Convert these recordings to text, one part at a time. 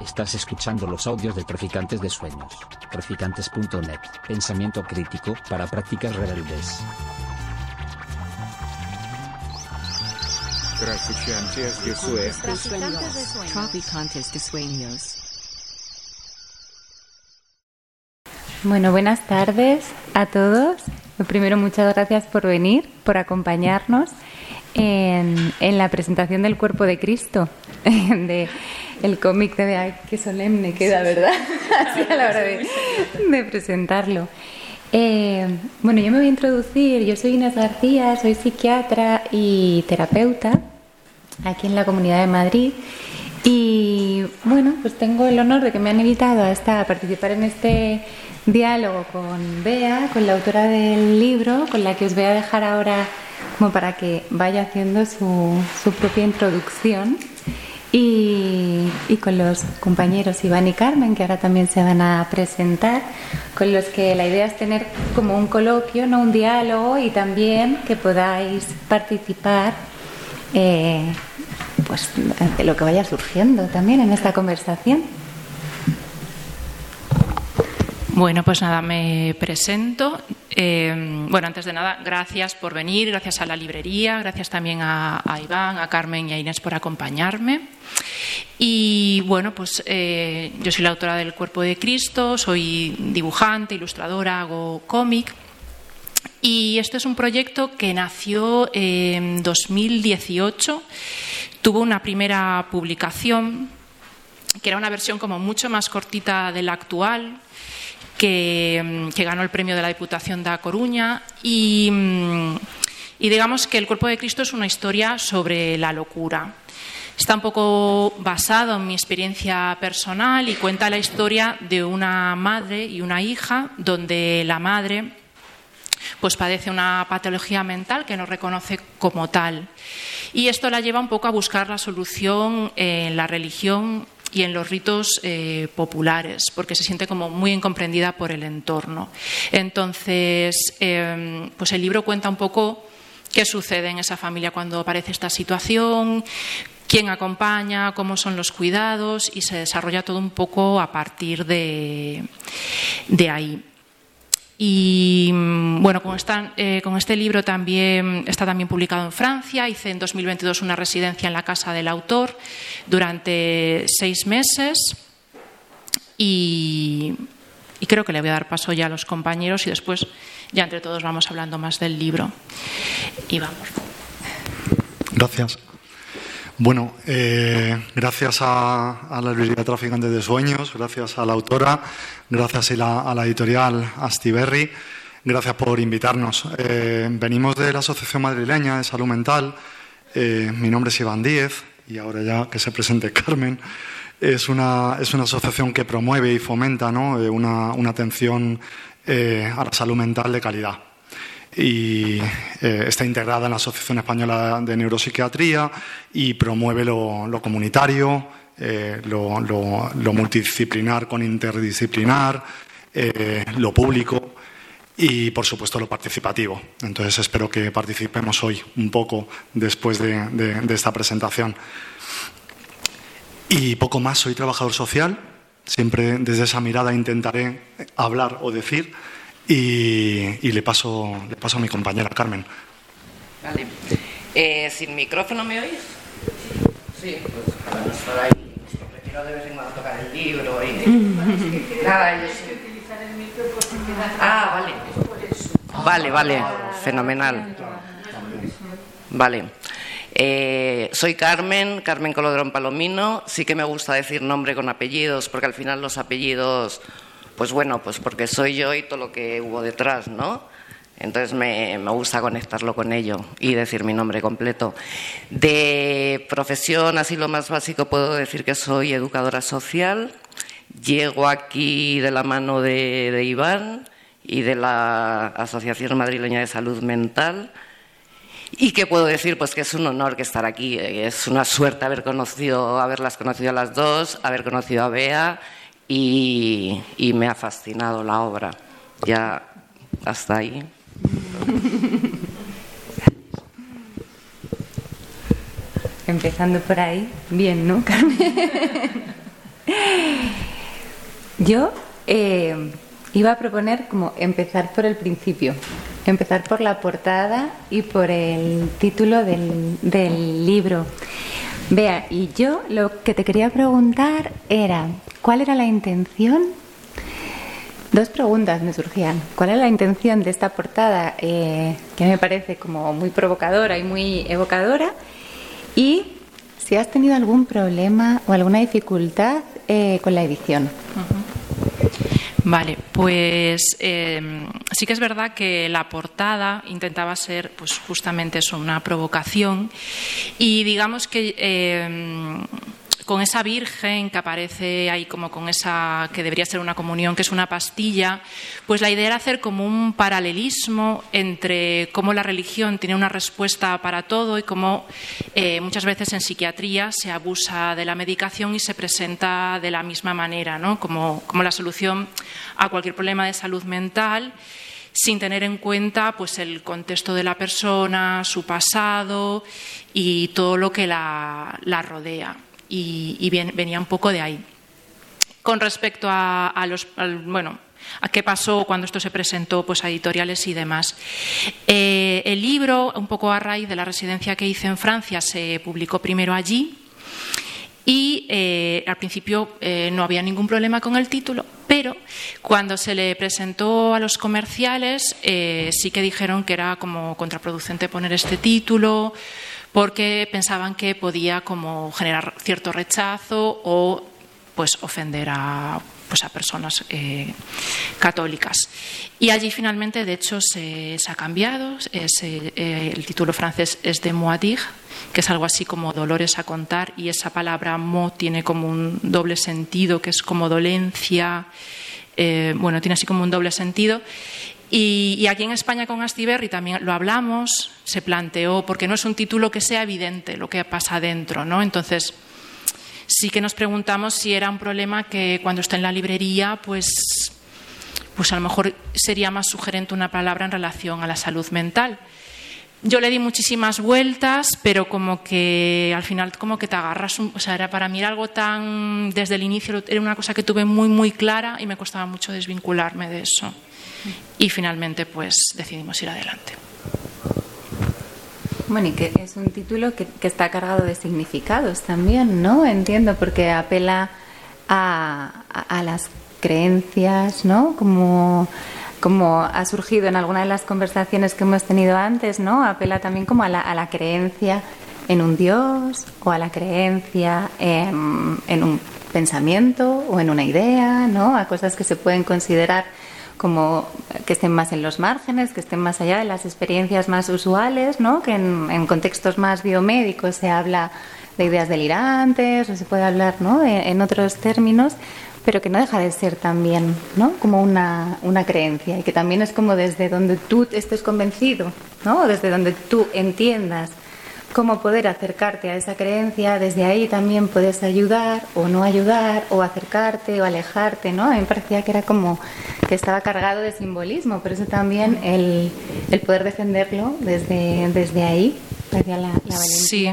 Estás escuchando los audios de Traficantes de Sueños. Traficantes.net. Pensamiento crítico para prácticas rebeldes. Traficantes de Sueños. Traficantes de Sueños. Bueno, buenas tardes a todos. Primero, muchas gracias por venir, por acompañarnos en, en la presentación del cuerpo de Cristo, de el cómic de ay, qué solemne queda, ¿verdad? Así a la hora de, de presentarlo. Eh, bueno, yo me voy a introducir. Yo soy Inés García, soy psiquiatra y terapeuta aquí en la Comunidad de Madrid. Y bueno, pues tengo el honor de que me han invitado a, esta, a participar en este diálogo con Bea, con la autora del libro, con la que os voy a dejar ahora como para que vaya haciendo su, su propia introducción. Y, con los compañeros Iván y Carmen, que ahora también se van a presentar, con los que la idea es tener como un coloquio, no un diálogo, y también que podáis participar eh, pues, de lo que vaya surgiendo también en esta conversación. Bueno, pues nada, me presento. Eh, bueno, antes de nada, gracias por venir, gracias a la librería, gracias también a, a Iván, a Carmen y a Inés por acompañarme. Y bueno, pues eh, yo soy la autora del Cuerpo de Cristo, soy dibujante, ilustradora, hago cómic. Y este es un proyecto que nació en 2018, tuvo una primera publicación que era una versión como mucho más cortita de la actual, que, que, ganó el premio de la Diputación de Coruña y, y, digamos que el cuerpo de Cristo es una historia sobre la locura. Está un poco basado en mi experiencia personal y cuenta la historia de una madre y una hija donde la madre pues padece una patología mental que no reconoce como tal. Y esto la lleva un poco a buscar la solución en la religión y en los ritos eh, populares, porque se siente como muy incomprendida por el entorno. Entonces, eh, pues el libro cuenta un poco qué sucede en esa familia cuando aparece esta situación, quién acompaña, cómo son los cuidados y se desarrolla todo un poco a partir de, de ahí. Y bueno, con, esta, eh, con, este libro también está también publicado en Francia. Hice en 2022 una residencia en la casa del autor durante seis meses. Y, y creo que le voy a dar paso ya a los compañeros y después ya entre todos vamos hablando más del libro. Y vamos. Gracias. Bueno, eh, gracias a, la librería Traficantes de Sueños, gracias a la autora, gracias a la, a la editorial Astiberri, gracias por invitarnos. Eh, venimos de la Asociación Madrileña de Salud Mental, eh, mi nombre es Iván Díez y ahora ya que se presente Carmen. Es una, es una asociación que promueve y fomenta ¿no? una, una, atención a la salud mental de calidad y eh, está integrada en la Asociación Española de Neuropsiquiatría y promueve lo, comunitario, eh, lo, multidisciplinar con interdisciplinar, eh, lo público y, por supuesto, lo participativo. Entonces, espero que participemos hoy un poco después de, de, de esta presentación. Y poco más, soy trabajador social. Siempre desde esa mirada intentaré hablar o decir y, y, le, paso, le paso a mi compañera Carmen. Vale. Eh, ¿Sin micrófono me oís? Sí, pues para no estar ahí, prefiero de vez en cuando tocar el libro y... Nada, yo sí. Ah, vale. Vale, vale, fenomenal. Vale. Eh, soy Carmen, Carmen Colodrón Palomino. Sí que me gusta decir nombre con apellidos, porque al final los apellidos pues bueno, pues porque soy yo y todo lo que hubo detrás, ¿no? Entonces me, me, gusta conectarlo con ello y decir mi nombre completo. De profesión, así lo más básico, puedo decir que soy educadora social. Llego aquí de la mano de, Iván y de la Asociación Madrileña de Salud Mental. ¿Y qué puedo decir? Pues que es un honor que estar aquí. Es una suerte haber conocido, haberlas conocido a las dos, haber conocido a Bea y, me ha fascinado la obra. Ya hasta ahí. Empezando por ahí, bien, ¿no, Carmen? Yo eh, iba a proponer como empezar por el principio, empezar por la portada y por el título del, del libro. Vea, y yo lo que te quería preguntar era, ¿cuál era la intención? Dos preguntas me surgían. ¿Cuál era la intención de esta portada eh, que me parece como muy provocadora y muy evocadora? Y si has tenido algún problema o alguna dificultad eh, con la edición. Vale, pues eh, sí que es verdad que la portada intentaba ser, pues justamente eso, una provocación. Y digamos que eh, con esa virgen que aparece ahí como con esa que debería ser una comunión, que es una pastilla, pues la idea era hacer como un paralelismo entre cómo la religión tiene una respuesta para todo y cómo eh, muchas veces en psiquiatría se abusa de la medicación y se presenta de la misma manera, ¿no? como, como la solución a cualquier problema de salud mental sin tener en cuenta pues el contexto de la persona, su pasado y todo lo que la, la rodea y, venía un poco de ahí. Con respecto a, los, bueno, a qué pasó cuando esto se presentó pues, a editoriales y demás. Eh, el libro, un poco a raíz de la residencia que hice en Francia, se publicó primero allí y eh, al principio eh, no había ningún problema con el título, pero cuando se le presentó a los comerciales sí que dijeron que era como contraproducente poner este título porque pensaban que podía como generar cierto rechazo o pues ofender a pues a personas eh, católicas. Y allí finalmente, de hecho, se, ha cambiado. Eh, el título francés es de Moadig, que es algo así como dolores a contar, y esa palabra mo tiene como un doble sentido, que es como dolencia. Eh, bueno, tiene así como un doble sentido. Y, aquí en España con Astiberri también lo hablamos, se planteó, porque no es un título que sea evidente lo que pasa dentro, ¿no? Entonces, sí que nos preguntamos si era un problema que cuando está en la librería, pues, pues a lo mejor sería más sugerente una palabra en relación a la salud mental. Yo le di muchísimas vueltas, pero como que al final como que te agarras, o sea, era para mí algo tan, desde el inicio era una cosa que tuve muy, muy clara y me costaba mucho desvincularme de eso y finalmente pues decidimos ir adelante. Bueno, y que es un título que, está cargado de significados también, ¿no? Entiendo, porque apela a, las creencias, ¿no? Como, como ha surgido en alguna de las conversaciones que hemos tenido antes, ¿no? Apela también como a la, a la creencia en un Dios o a la creencia en, en un pensamiento o en una idea, ¿no? A cosas que se pueden considerar como que estén más en los márgenes, que estén más allá de las experiencias más usuales, ¿no? que en, contextos más biomédicos se habla de ideas delirantes o se puede hablar ¿no? en, otros términos, pero que no deja de ser también ¿no? como una, una, creencia y que también es como desde donde tú estés convencido, ¿no? desde donde tú entiendas cómo poder acercarte a esa creencia, desde ahí también puedes ayudar o no ayudar o acercarte o alejarte, ¿no? A mí me parecía que era como que estaba cargado de simbolismo, pero eso también el, el poder defenderlo desde, desde ahí la, la sí,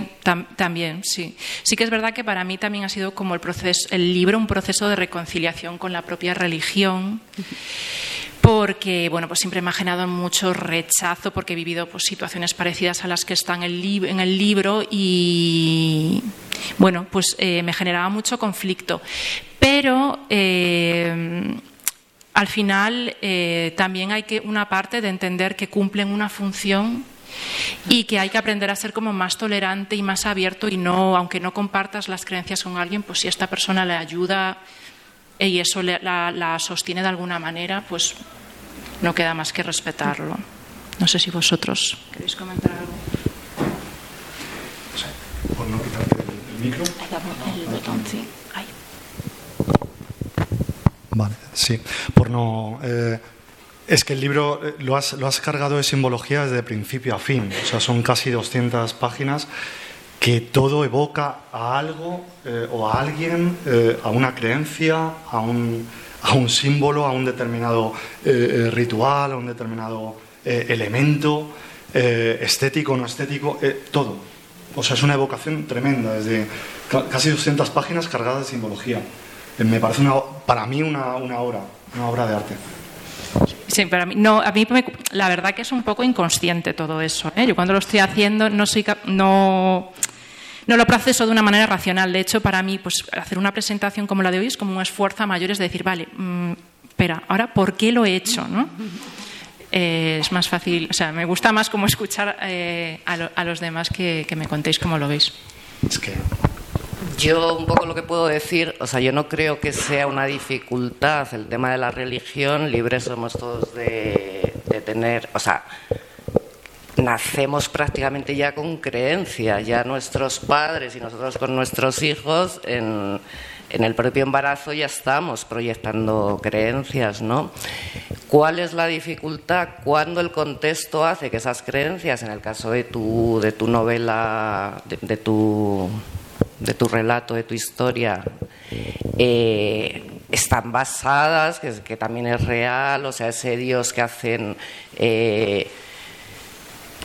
también, sí. Sí que es verdad que para mí también ha sido como el proceso, el libro un proceso de reconciliación con la propia religión porque bueno, pues siempre me ha generado mucho rechazo porque he vivido pues, situaciones parecidas a las que están en el, libro y bueno, pues eh, me generaba mucho conflicto. Pero eh, al final eh, también hay que una parte de entender que cumplen una función y que hay que aprender a ser como más tolerante y más abierto y no, aunque no compartas las creencias con alguien, pues si esta persona le ayuda y eso la, la, sostiene de alguna manera, pues no queda más que respetarlo. No sé si vosotros queréis comentar algo. Por no quitarte el micro. El botón, sí. Ahí. Vale, sí. Por no. Eh, es que el libro eh, lo has, lo has cargado de simbología desde principio a fin. O sea, son casi 200 páginas que todo evoca a algo eh, o a alguien, eh, a una creencia, a un, a un, símbolo, a un determinado eh, ritual, a un determinado elemento, estético o no estético, todo. O sea, es una evocación tremenda, desde casi 200 páginas cargadas de simbología. me parece una, para mí una, una obra, una obra de arte. Sí, para mí, no, a mí me- la verdad que es un poco inconsciente todo eso. ¿eh? Yo cuando lo estoy haciendo no soy no, no lo proceso de una manera racional. De hecho, para mí, pues hacer una presentación como la de hoy es como un esfuerzo a mayores de decir, vale, mm, espera, ahora, ¿por qué lo he hecho? ¿no? Eh, es más fácil, o sea, me gusta más como escuchar eh, a, lo- a los demás que, que me contéis cómo lo veis. Es que Yo un poco lo que puedo decir, o sea, yo no creo que sea una dificultad el tema de la religión, libres somos todos de, tener, o sea, nacemos prácticamente ya con creencia, ya nuestros padres y nosotros con nuestros hijos en, en el propio embarazo ya estamos proyectando creencias, ¿no? ¿Cuál es la dificultad cuando el contexto hace que esas creencias, en el caso de tu, de tu novela, de tu, de tu relato, de tu historia, eh, están basadas, que, también es real, o sea, ese Dios que hacen eh,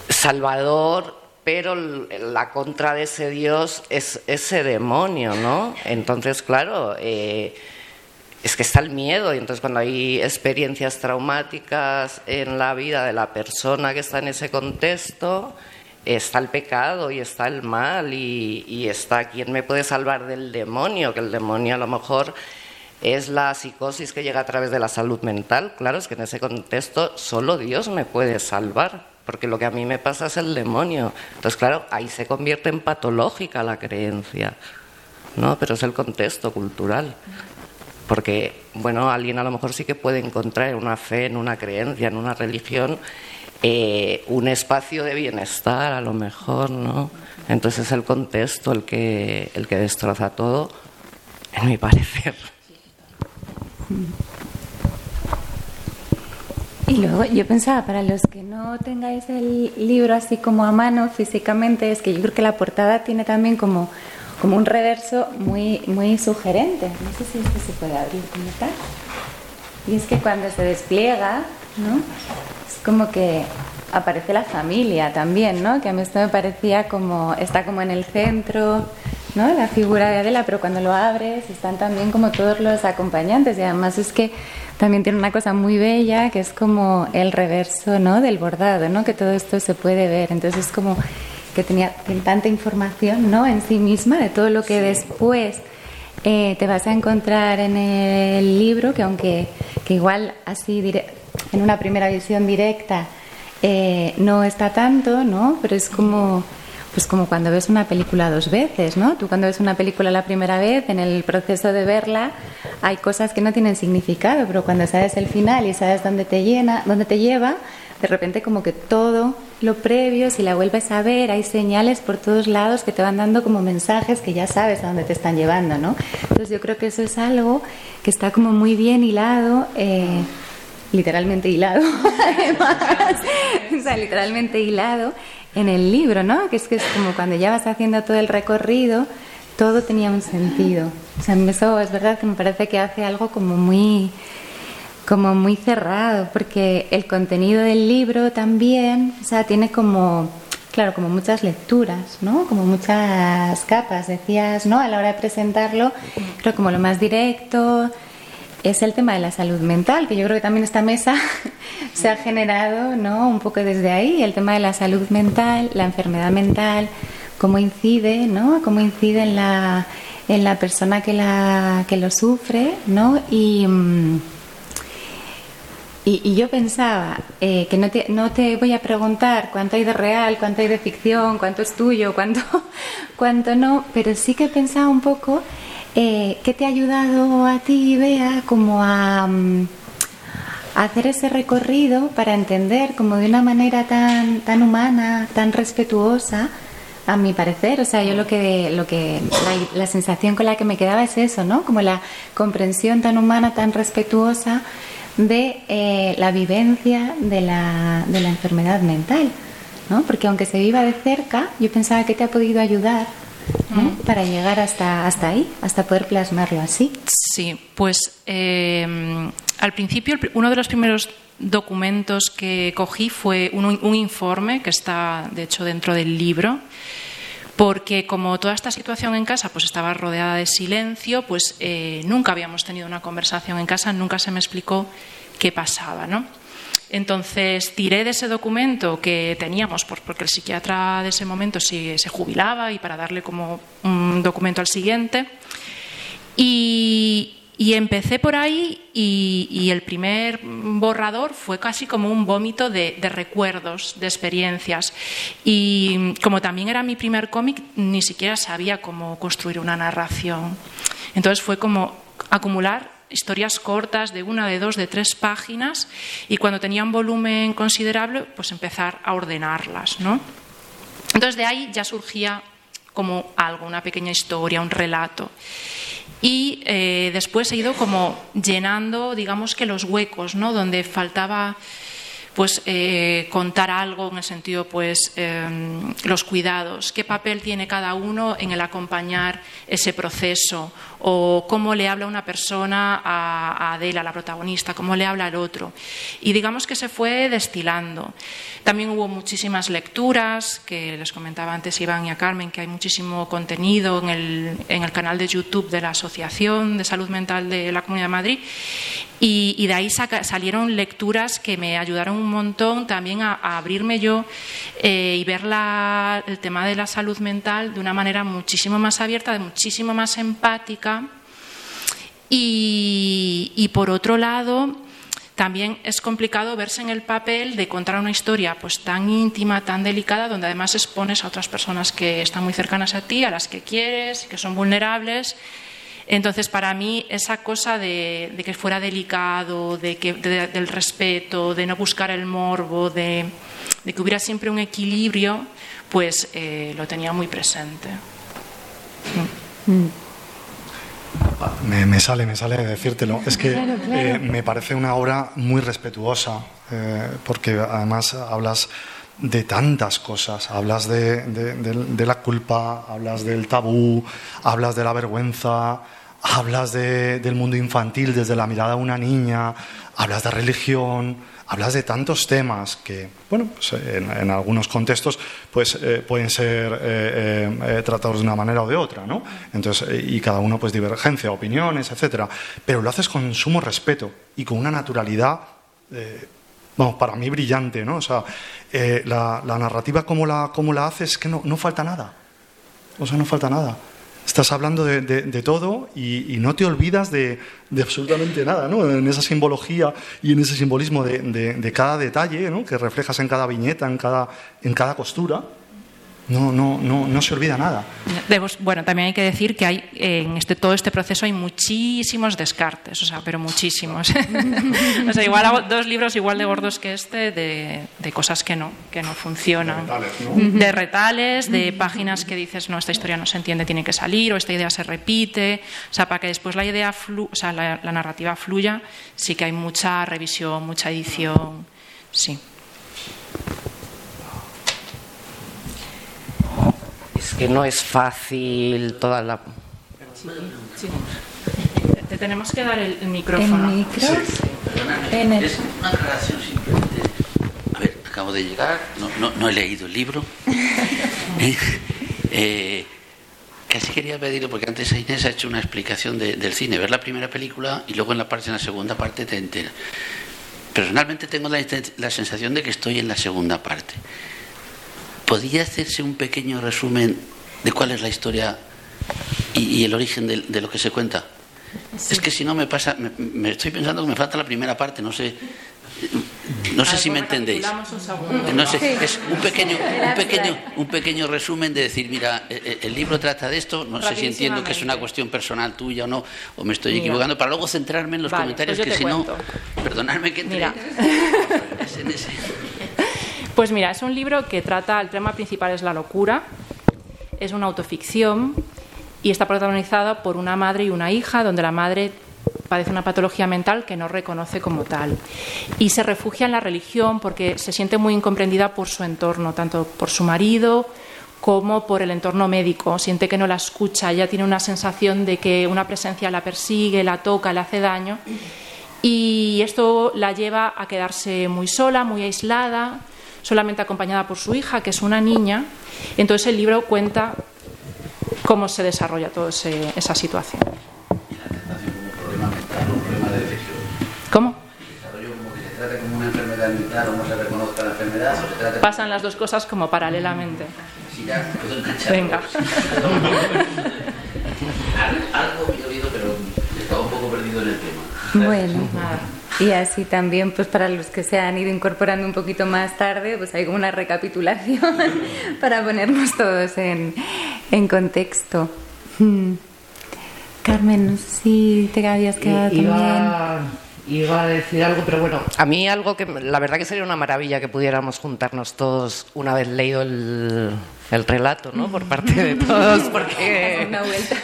Salvador, pero la contra de ese Dios es ese demonio, ¿no? Entonces, claro, eh, es que está el miedo, y entonces cuando hay experiencias traumáticas en la vida de la persona que está en ese contexto, está el pecado y está el mal y, está quién me puede salvar del demonio, que el demonio a lo mejor es la psicosis que llega a través de la salud mental. Claro, es que en ese contexto solo Dios me puede salvar, porque lo que a mí me pasa es el demonio. Entonces, claro, ahí se convierte en patológica la creencia, ¿no? Pero es el contexto cultural. Porque, bueno, alguien a lo mejor sí que puede encontrar en una fe, en una creencia, en una religión, eh, un espacio de bienestar, a lo mejor, ¿no? Entonces es el contexto el que, el que destroza todo, en mi parecer. Y luego yo pensaba, para los que no tengáis el libro así como a mano físicamente, es que yo creo que la portada tiene también como, como un reverso muy, muy sugerente. No sé si esto se puede abrir como. Y es que cuando se despliega, ¿no? Es como que aparece la familia también, ¿no? Que a mí esto me parecía como, está como en el centro, ¿no? La figura de Adela, pero cuando lo abres están también como todos los acompañantes y además es que también tiene una cosa muy bella que es como el reverso, ¿no? Del bordado, ¿no? Que todo esto se puede ver, entonces es como que tenía tanta información, ¿no? En sí misma de todo lo que después eh, te vas a encontrar en el libro, que aunque que igual así dire- en una primera visión directa eh, no está tanto, ¿no? Pero es como pues como cuando ves una película dos veces, ¿no? Tú cuando ves una película la primera vez, en el proceso de verla, hay cosas que no tienen significado, pero cuando sabes el final y sabes dónde te llena, dónde te lleva, de repente como que todo lo previo, si la vuelves a ver, hay señales por todos lados que te van dando como mensajes que ya sabes a dónde te están llevando, ¿no? Entonces yo creo que eso es algo que está como muy bien hilado. eh, literalmente hilado, además, o sea, literalmente hilado en el libro, ¿no? Que es que es como cuando ya vas haciendo todo el recorrido, todo tenía un sentido. O sea, eso es verdad que me parece que hace algo como muy como muy cerrado, porque el contenido del libro también, o sea, tiene como claro, como muchas lecturas, ¿no? Como muchas capas, decías, ¿no? A la hora de presentarlo, creo como lo más directo, es el tema de la salud mental, que yo creo que también esta mesa se ha generado ¿no? un poco desde ahí, el tema de la salud mental, la enfermedad mental, cómo incide, ¿no? cómo incide en la, en la persona que, la, que lo sufre, ¿no? Y, mm, y, yo pensaba eh, que no te, no te voy a preguntar cuánto hay de real, cuánto hay de ficción, cuánto es tuyo, cuánto, cuánto no, pero sí que pensaba un poco eh, qué te ha ayudado a ti, Bea, como a, mm, hacer ese recorrido para entender como de una manera tan, tan humana, tan respetuosa, a mi parecer, o sea, yo lo que, lo que la, la sensación con la que me quedaba es eso, ¿no? Como la comprensión tan humana, tan respetuosa de eh, la vivencia de la, de la enfermedad mental, ¿no? Porque aunque se viva de cerca, yo pensaba que te ha podido ayudar ¿no? para llegar hasta, hasta ahí, hasta poder plasmarlo así. Sí, pues eh, al principio uno de los primeros documentos que cogí fue un, un informe que está de hecho dentro del libro porque como toda esta situación en casa pues estaba rodeada de silencio, pues eh, nunca habíamos tenido una conversación en casa, nunca se me explicó qué pasaba, ¿no? Entonces tiré de ese documento que teníamos, porque el psiquiatra de ese momento se, se jubilaba y para darle como un documento al siguiente. Y, y empecé por ahí y, el primer borrador fue casi como un vómito de, recuerdos, de experiencias. Y como también era mi primer cómic, ni siquiera sabía cómo construir una narración. Entonces fue como acumular historias cortas de una, de dos, de tres páginas y cuando tenían volumen considerable, pues empezar a ordenarlas. ¿no? Entonces de ahí ya surgía como algo, una pequeña historia, un relato y eh, después he ido como llenando, digamos que los huecos, ¿no? Donde faltaba pues eh, contar algo en el sentido pues em, los cuidados. Qué papel tiene cada uno en el acompañar ese proceso o cómo le habla una persona a, Adela la protagonista cómo le habla al otro y digamos que se fue destilando. También hubo muchísimas lecturas que les comentaba antes Iván y a Carmen que hay muchísimo contenido en el, en el canal de YouTube de la Asociación de Salud Mental de la Comunidad de Madrid. Y, de ahí salieron lecturas que me ayudaron un montón también a, abrirme yo eh, y ver el tema de la salud mental de una manera muchísimo más abierta, de muchísimo más empática. Y, por otro lado, también es complicado verse en el papel de contar una historia pues tan íntima, tan delicada, donde además expones a otras personas que están muy cercanas a ti, a las que quieres, que son vulnerables entonces, para mí, esa cosa de, que fuera delicado, de que, del respeto, de no buscar el morbo, de, que hubiera siempre un equilibrio, pues eh, lo tenía muy presente. Me, sale, me sale decírtelo. Es que eh, me parece una obra muy respetuosa, eh, porque además hablas de tantas cosas. Hablas de, la culpa, hablas del tabú, hablas de la vergüenza, hablas del mundo infantil desde la mirada de una niña, hablas de religión, hablas de tantos temas que, bueno, pues en, algunos contextos pues, eh, pueden ser eh, eh, tratados de una manera o de otra, ¿no? Entonces, y cada uno pues divergencia, opiniones, etcétera. Pero lo haces con sumo respeto y con una naturalidad vamos, para mí brillante, ¿no? O sea, la, narrativa como la, como la haces es que no, no falta nada. O sea, no falta nada. Estás hablando de, todo y, no te olvidas de, absolutamente nada, ¿no? En esa simbología y en ese simbolismo de, cada detalle, ¿no? Que reflejas en cada viñeta, en cada, en cada costura no, no, no, no se olvida nada. bueno, también hay que decir que hay en este, todo este proceso hay muchísimos descartes, o sea, pero muchísimos. o sea, igual hago dos libros igual de gordos que este de, de cosas que no, que no funcionan. De retales, ¿no? de, retales, de páginas que dices, no, esta historia no se entiende, tiene que salir, o esta idea se repite. O sea, para que después la idea, flu, o sea, la, la narrativa fluya, sí que hay mucha revisión, mucha edición, sí. Es que no es fácil toda la... Te tenemos que dar el, micrófono. ¿El micro? Es una aclaración simplemente. A ver, acabo de llegar, no, he leído el libro. Eh, casi quería pedirlo porque antes Inés ha hecho una explicación del cine, ver la primera película y luego en la parte en la segunda parte te entera. Personalmente tengo la sensación de que estoy en la segunda parte. ¿Podría hacerse un pequeño resumen de cuál es la historia y, el origen de, lo que se cuenta? Es que si no me pasa, me, estoy pensando que me falta la primera parte, no sé. No sé si me entendéis. No sé, es un pequeño, un pequeño, un pequeño resumen de decir, mira, eh, eh, el libro trata de esto, no sé si entiendo que es una cuestión personal tuya o no, o me estoy equivocando, para luego centrarme en los comentarios pues que si no, perdonadme que entre. Pues mira, es un libro que trata, el tema principal es la locura, es una autoficción y está protagonizada por una madre y una hija, donde la madre padece una patología mental que no reconoce como tal. Y se refugia en la religión porque se siente muy incomprendida por su entorno, tanto por su marido como por el entorno médico. Siente que no la escucha, ella tiene una sensación de que una presencia la persigue, la toca, le hace daño. Y esto la lleva a quedarse muy sola, muy aislada, solamente acompañada por su hija, que es una niña. Entonces el libro cuenta cómo se desarrolla toda esa situación. ¿Y la tentación como problema mental o problema de decisión? ¿Cómo? ¿El desarrollo como que se trate como una enfermedad mental o no se reconozca la enfermedad o se trata Pasan las dos cosas como paralelamente. Si ya puedo enganchar. Venga. Algo había oído, pero estaba un poco perdido en el tema. Bueno, y así también, pues para los que se han ido incorporando un poquito más tarde, pues hay como una recapitulación para ponernos todos en, en contexto. Hmm. Carmen, no sé si te habías quedado también. Iba, iba a decir algo, pero bueno, a mí algo que la verdad que sería una maravilla que pudiéramos juntarnos todos una vez leído el, el relato, ¿no? Por parte de todos, porque Una vuelta.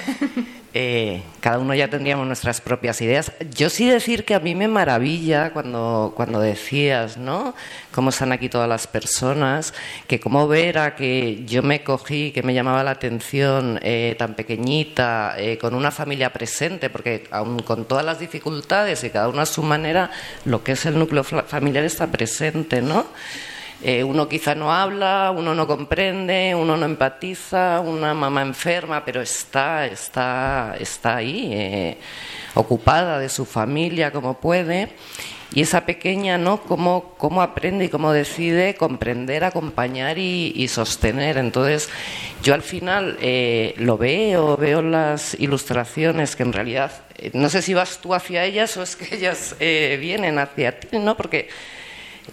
Eh, cada uno ya tendríamos nuestras propias ideas. Yo sí decir que a mí me maravilla cuando, cuando decías, ¿no? Cómo están aquí todas las personas, que como ver a que yo me cogí, que me llamaba la atención eh, tan pequeñita, eh, con una familia presente, porque aun con todas las dificultades y cada uno a su manera, lo que es el núcleo familiar está presente, ¿no? Eh, uno quizá no habla, uno no comprende, uno no empatiza, una mamá enferma, pero está, está, está ahí, eh, ocupada de su familia como puede. Y esa pequeña, ¿no? Cómo, cómo aprende y cómo decide comprender, acompañar y, sostener. Entonces, yo al final eh, lo veo, veo las ilustraciones que en realidad, no sé si vas tú hacia ellas o es que ellas vienen hacia ti, ¿no? Porque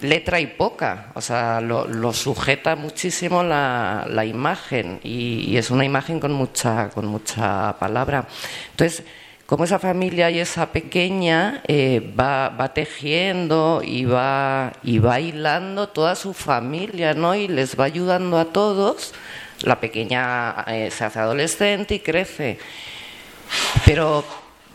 letra y poca, o sea, lo, lo sujeta muchísimo la, la imagen y, y es una imagen con mucha, con mucha palabra. Entonces, como esa familia y esa pequeña eh, va, va tejiendo y va, y va hilando toda su familia, ¿no? Y les va ayudando a todos. La pequeña eh, se hace adolescente y crece. Pero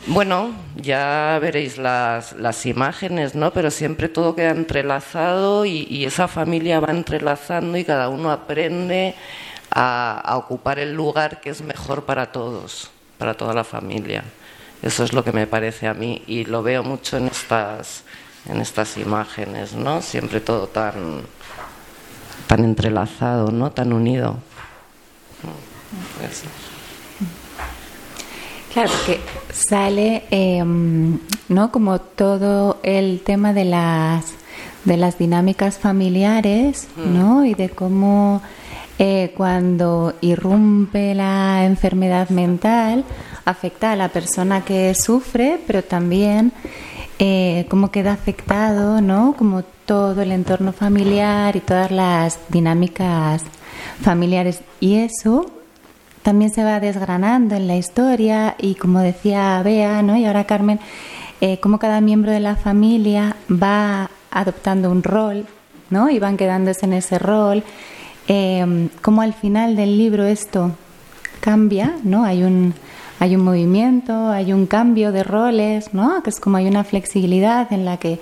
bueno, ya veréis las, las imágenes, ¿no? Pero siempre todo queda entrelazado y, esa familia va entrelazando y cada uno aprende a, ocupar el lugar que es mejor para todos, para toda la familia. Eso es lo que me parece a mí y lo veo mucho en estas, en estas imágenes, ¿no? Siempre todo tan, tan entrelazado, ¿no? Tan unido. Eso. Claro, porque sale, eh, ¿no? Como todo el tema de las de las dinámicas familiares, ¿no? Y de cómo eh, cuando irrumpe la enfermedad mental afecta a la persona que sufre, pero también eh, cómo queda afectado, ¿no? Como todo el entorno familiar y todas las dinámicas familiares. Y eso también se va desgranando en la historia y como decía Bea, ¿no? Y ahora Carmen, eh, cómo cada miembro de la familia va adoptando un rol, ¿no? Y van quedándose en ese rol. Eh, cómo al final del libro esto cambia, ¿no? Hay un hay un movimiento, hay un cambio de roles, ¿no? Que es como hay una flexibilidad en la que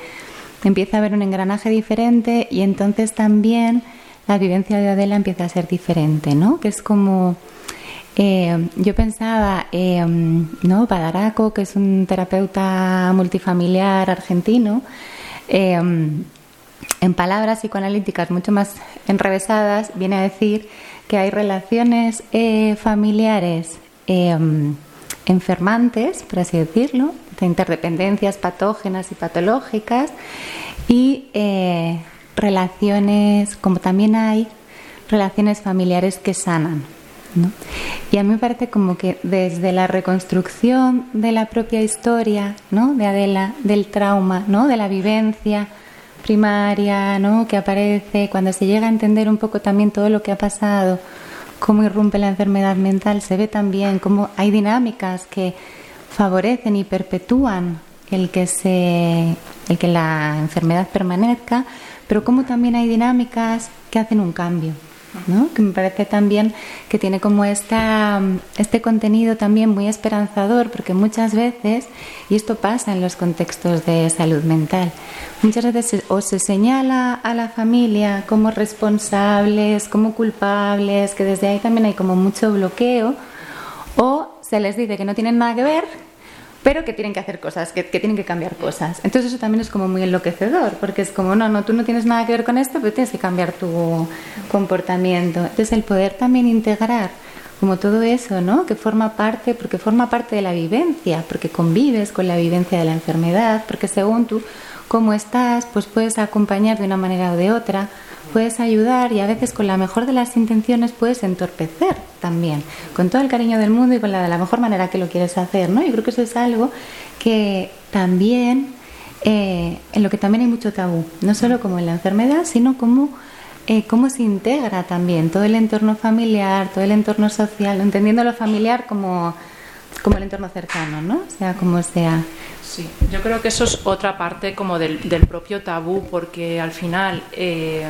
empieza a haber un engranaje diferente y entonces también la vivencia de Adela empieza a ser diferente, ¿no? Que es como eh, yo pensaba, eh, ¿no? Badaraco, que es un terapeuta multifamiliar argentino, eh, en palabras psicoanalíticas mucho más enrevesadas, viene a decir que hay relaciones eh, familiares eh, enfermantes, por así decirlo, de interdependencias patógenas y patológicas, y eh, relaciones, como también hay relaciones familiares que sanan. ¿No? Y a mí me parece como que desde la reconstrucción de la propia historia, ¿no? de Adela, del trauma, ¿no? de la vivencia primaria, ¿no? que aparece, cuando se llega a entender un poco también todo lo que ha pasado, cómo irrumpe la enfermedad mental, se ve también cómo hay dinámicas que favorecen y perpetúan el que se el que la enfermedad permanezca, pero cómo también hay dinámicas que hacen un cambio. ¿No? que me parece también que tiene como esta, este contenido también muy esperanzador, porque muchas veces, y esto pasa en los contextos de salud mental, muchas veces o se señala a la familia como responsables, como culpables, que desde ahí también hay como mucho bloqueo, o se les dice que no tienen nada que ver, pero que tienen que hacer cosas, que, tienen que cambiar cosas. Entonces eso también es como muy enloquecedor, porque es como, no, no, tú no tienes nada que ver con esto, pero tienes que cambiar tu comportamiento. Entonces el poder también integrar como todo eso, ¿no? Que forma parte, porque forma parte de la vivencia, porque convives con la vivencia de la enfermedad, porque según tú cómo estás, pues puedes acompañar de una manera o de otra, puedes ayudar y a veces con la mejor de las intenciones puedes entorpecer también, con todo el cariño del mundo y con la de la mejor manera que lo quieres hacer, ¿no? Yo creo que eso es algo que también, eh, en lo que también hay mucho tabú, no solo como en la enfermedad, sino como eh, cómo se integra también todo el entorno familiar, todo el entorno social, entendiendo lo familiar como, como el entorno cercano, ¿no? Sea como sea. Sí, yo creo que eso es otra parte como del, propio tabú, porque al final eh,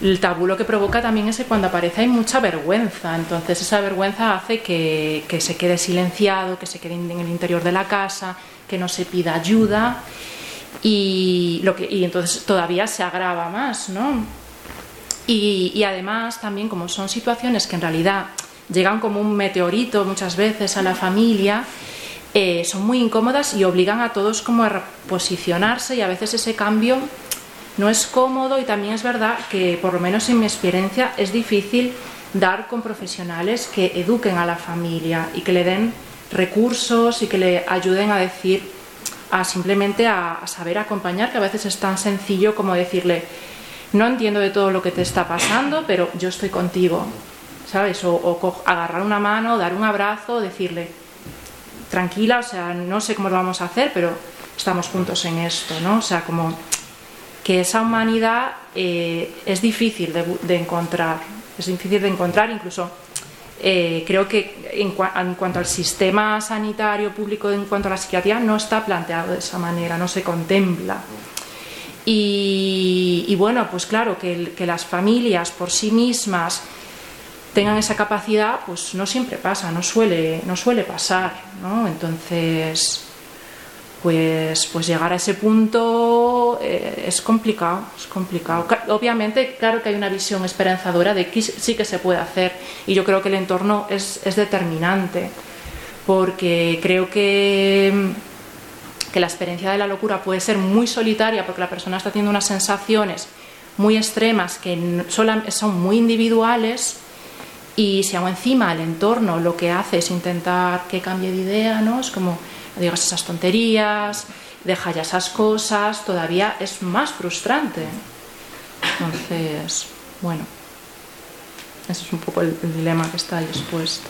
el tabú lo que provoca también es que cuando aparece hay mucha vergüenza, entonces esa vergüenza hace que, que se quede silenciado, que se quede en el interior de la casa, que no se pida ayuda y, lo que, y entonces todavía se agrava más, ¿no? Y, además también como son situaciones que en realidad llegan como un meteorito muchas veces a la familia, eh, son muy incómodas y obligan a todos como a reposicionarse y a veces ese cambio no es cómodo y también es verdad que por lo menos en mi experiencia es difícil dar con profesionales que eduquen a la familia y que le den recursos y que le ayuden a decir, a simplemente a saber acompañar, que a veces es tan sencillo como decirle, no entiendo de todo lo que te está pasando, pero yo estoy contigo, ¿sabes? O, agarrar una mano, dar un abrazo, decirle, tranquila, o sea, no sé cómo lo vamos a hacer, pero estamos juntos en esto, ¿no? O sea, como que esa humanidad eh, es difícil de, encontrar, es difícil de encontrar, incluso eh, creo que en, en, cuanto al sistema sanitario público, en cuanto a la psiquiatría, no está planteado de esa manera, no se contempla. Y, bueno, pues claro, que, las familias por sí mismas tengan esa capacidad, pues no siempre pasa, no suele, no suele pasar, ¿no? Entonces, pues, pues llegar a ese punto eh, es complicado, es complicado. Obviamente, claro que hay una visión esperanzadora de que sí que se puede hacer y yo creo que el entorno es, es determinante, porque creo que que la experiencia de la locura puede ser muy solitaria porque la persona está teniendo unas sensaciones muy extremas que son muy individuales y si aún encima el entorno lo que hace es intentar que cambie de idea, ¿no? Es como, digas esas tonterías, deja ya esas cosas, todavía es más frustrante. Entonces, bueno, ese es un poco el, el dilema que está ahí expuesto.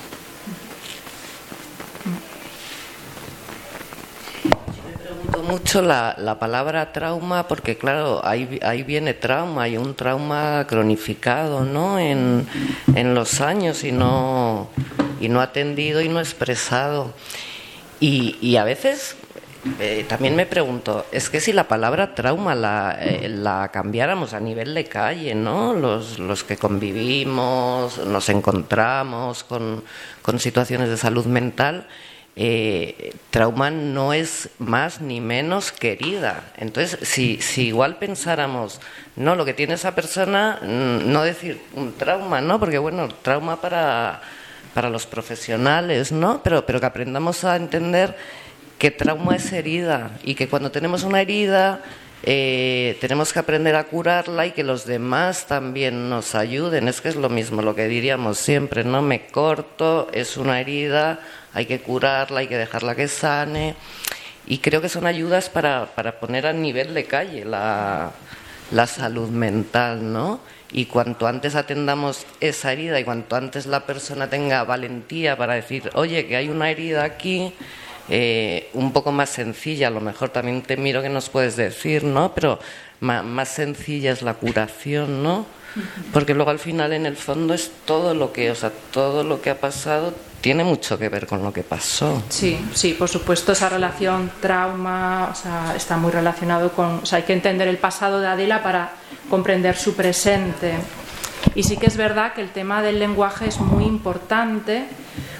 Mucho la, la, palabra trauma porque, claro, ahí, ahí viene trauma, hay un trauma cronificado, ¿no? En, en los años y no, y no atendido y no expresado. Y, y a veces eh, también me pregunto, es que si la palabra trauma la, eh, la cambiáramos a nivel de calle, ¿no? Los, los que convivimos, nos encontramos con, con situaciones de salud mental, eh, trauma no es más ni menos querida. Entonces, si, si igual pensáramos, no, lo que tiene esa persona, mm, no decir un trauma, ¿no? Porque, bueno, trauma para, para los profesionales, ¿no? Pero, pero que aprendamos a entender que trauma es herida y que cuando tenemos una herida eh, tenemos que aprender a curarla y que los demás también nos ayuden. Es que es lo mismo lo que diríamos siempre, ¿no? Me corto, es una herida, hay que curarla, hay que dejarla que sane. Y creo que son ayudas para, para poner a nivel de calle la, la salud mental, ¿no? Y cuanto antes atendamos esa herida y cuanto antes la persona tenga valentía para decir, oye, que hay una herida aquí, eh, un poco más sencilla, a lo mejor también te miro que nos puedes decir, ¿no? Pero más, más sencilla es la curación, ¿no? Porque luego al final en el fondo es todo lo que, o sea, todo lo que ha pasado tiene mucho que ver con lo que pasó. Sí, sí, por supuesto, esa relación trauma, o sea, está muy relacionado con, o sea, hay que entender el pasado de Adela para comprender su presente. Y sí que es verdad que el tema del lenguaje es muy importante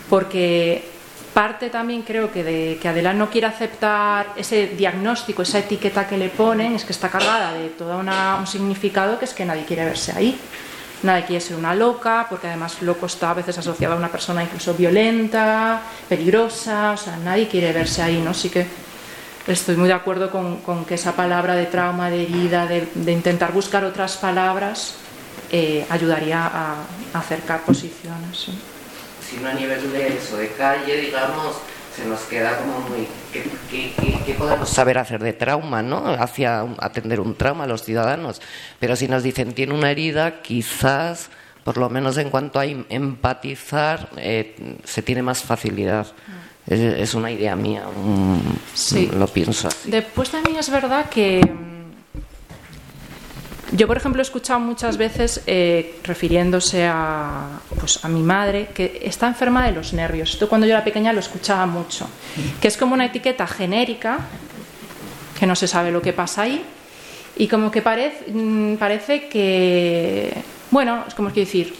porque parte también creo que de que Adela no quiere aceptar ese diagnóstico, esa etiqueta que le ponen, es que está cargada de todo un significado que es que nadie quiere verse ahí. nadie quiere ser una loca, porque además loco está a veces asociado a una persona incluso violenta, peligrosa, o sea, nadie quiere verse ahí, ¿no? Sí que estoy muy de acuerdo con, que esa palabra de trauma, de herida, de, intentar buscar otras palabras, eh, ayudaría a, acercar posiciones. Si no a nivel de eso, de calle, digamos, se nos queda como muy... ¿Qué, podemos saber hacer de trauma, no? Hacia atender un trauma a los ciudadanos. Pero si nos dicen tiene una herida, quizás, por lo menos en cuanto a empatizar, eh, se tiene más facilidad. Es, una idea mía, sí. lo pienso. Después también es verdad que yo, por ejemplo, he escuchado muchas veces, eh, refiriéndose a, pues, a mi madre, que está enferma de los nervios. Esto cuando yo era pequeña lo escuchaba mucho. Que es como una etiqueta genérica, que no se sabe lo que pasa ahí, y como que parece, mm, parece que, bueno, es como que decir,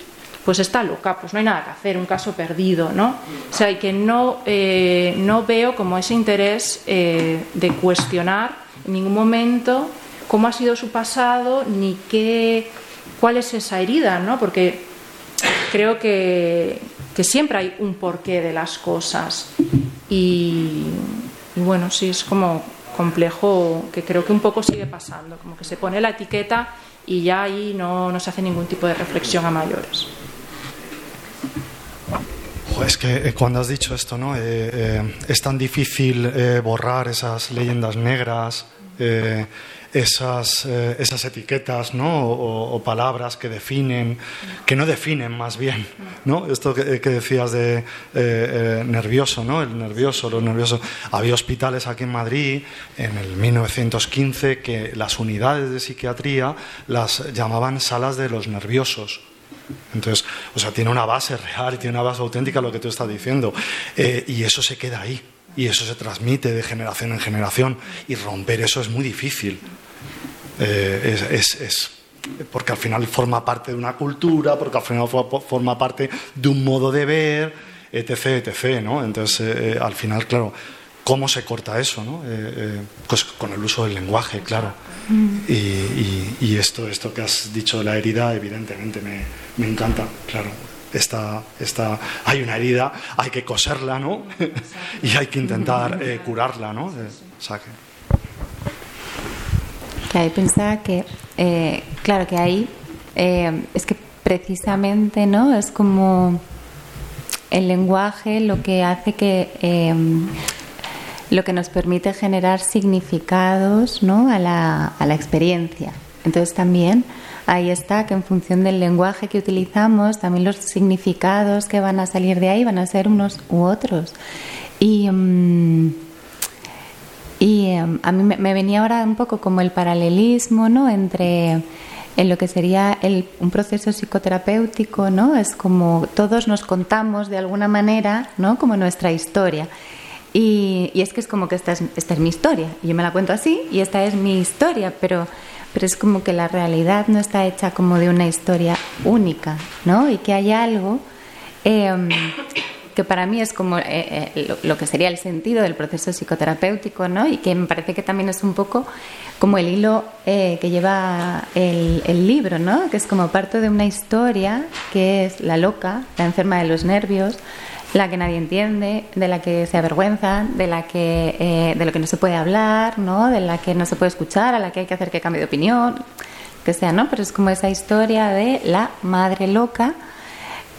pues está loca, pues no hay nada que hacer, un caso perdido, ¿no? O sea, y que no, eh, no veo como ese interés eh, de cuestionar en ningún momento cómo ha sido su pasado ni qué, cuál es esa herida, ¿no? Porque creo que, siempre hay un porqué de las cosas y, bueno, sí, es como complejo que creo que un poco sigue pasando, como que se pone la etiqueta y ya ahí no, no se hace ningún tipo de reflexión a mayores. Es que eh, cuando has dicho esto, ¿no? Eh, eh, es tan difícil borrar esas leyendas negras, esas, eh, esas etiquetas ¿no? o, palabras que definen, que no definen más bien. ¿no? Esto que, decías de eh, eh, nervioso, ¿no? el nervioso, los nerviosos. Había hospitales aquí en Madrid en el 1915 que las unidades de psiquiatría las llamaban salas de los nerviosos. Entonces, o sea, tiene una base real tiene una base auténtica lo que tú estás diciendo. y eso se queda ahí y eso se transmite de generación en generación y romper eso es muy difícil. Eh, es, porque al final forma parte de una cultura, porque al final forma parte de un modo de ver, etc. etc ¿no? Entonces, eh, eh, al final, claro, ¿cómo se corta eso? ¿no? pues con el uso del lenguaje, claro. Y, esto, esto que has dicho de la herida, evidentemente me, me encanta, claro. Está, está, hay una herida, hay que coserla, ¿no? y hay que intentar curarla, ¿no? Ahí pensaba que, eh, claro, que ahí eh, es que precisamente, ¿no? Es como el lenguaje lo que hace que lo que nos permite generar significados ¿no? a, la, a la experiencia. Entonces también ahí está que en función del lenguaje que utilizamos, también los significados que van a salir de ahí van a ser unos u otros. Y em, y em, a mí me, venía ahora un poco como el paralelismo, ¿no? Entre en lo que sería el, un proceso psicoterapéutico, ¿no? Es como todos nos contamos de alguna manera, ¿no? Como nuestra historia. Y, y es que es como que esta es, esta es mi historia. Y yo me la cuento así y esta es mi historia, pero, pero es como que la realidad no está hecha como de una historia única, ¿no? Y que hay algo eh, que para mí es como eh, eh, lo, que sería el sentido del proceso psicoterapéutico, ¿no? Y que me parece que también es un poco como el hilo eh, que lleva el, libro, ¿no? Que es como parte de una historia que es la loca, la enferma de los nervios, la que nadie entiende, de la que se avergüenza, de la que de lo que no se puede hablar, ¿no? De la que no se puede escuchar, a la que hay que hacer que cambie de opinión, que sea, ¿no? Pero es como esa historia de la madre loca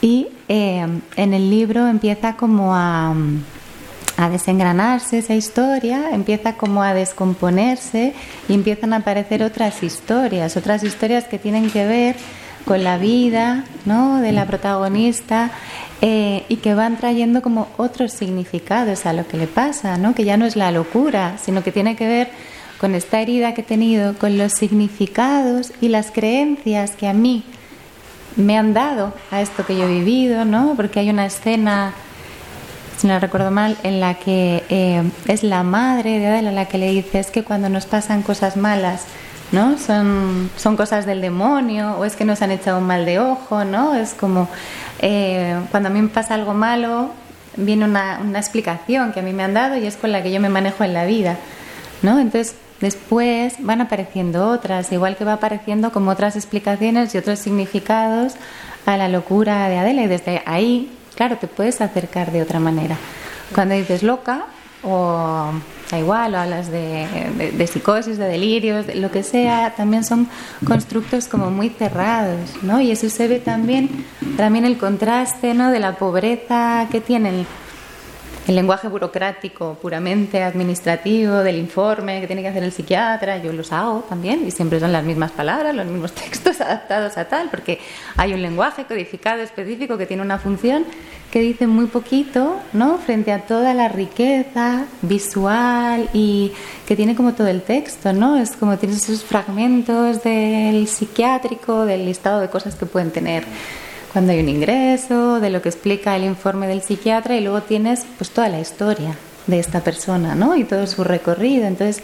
y eh, en el libro empieza como a, a, desengranarse esa historia, empieza como a descomponerse y empiezan a aparecer otras historias, otras historias que tienen que ver con la vida ¿no? de la protagonista eh, y que van trayendo como otros significados a lo que le pasa, ¿no? que ya no es la locura, sino que tiene que ver con esta herida que he tenido, con los significados y las creencias que a mí me han dado a esto que yo he vivido, ¿no? Porque hay una escena, si no recuerdo mal, en la que eh, es la madre de Adela la que le dice es que cuando nos pasan cosas malas, ¿no? Son, son cosas del demonio o es que nos han echado mal de ojo, ¿no? Es como eh, cuando a mí me pasa algo malo, viene una, una explicación que a mí me han dado y es con la que yo me manejo en la vida, ¿no? Entonces, después van apareciendo otras, igual que va apareciendo como otras explicaciones y otros significados a la locura de Adela y desde ahí, claro, te puedes acercar de otra manera. Cuando dices loca o da igual, o hablas de, de, psicosis, de delirios, de lo que sea, también son constructos como muy cerrados, ¿no? Y eso se ve también, también el contraste, ¿no? De la pobreza que tienen el lenguaje burocrático puramente administrativo del informe que tiene que hacer el psiquiatra, yo los hago también y siempre son las mismas palabras, los mismos textos adaptados a tal, porque hay un lenguaje codificado específico que tiene una función que dice muy poquito, ¿no? Frente a toda la riqueza visual y que tiene como todo el texto, ¿no? Es como tienes esos fragmentos del psiquiátrico, del listado de cosas que pueden tener cuando hay un ingreso, de lo que explica el informe del psiquiatra y luego tienes pues toda la historia de esta persona, ¿no? Y todo su recorrido. Entonces,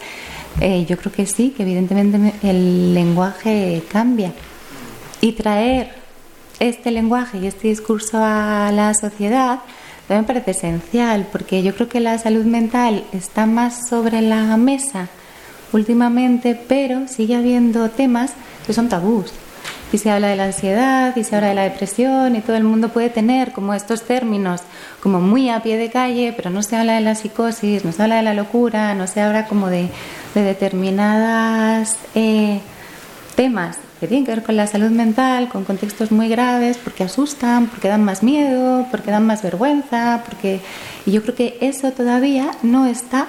eh, yo creo que sí, que evidentemente el lenguaje cambia. Y traer este lenguaje y este discurso a la sociedad también me parece esencial, porque yo creo que la salud mental está más sobre la mesa últimamente, pero sigue habiendo temas que son tabús y se habla de la ansiedad y se habla de la depresión y todo el mundo puede tener como estos términos como muy a pie de calle, pero no se habla de la psicosis, no se habla de la locura, no se habla como de, de determinadas eh, temas que tienen que ver con la salud mental, con contextos muy graves, porque asustan, porque dan más miedo, porque dan más vergüenza, porque y yo creo que eso todavía no está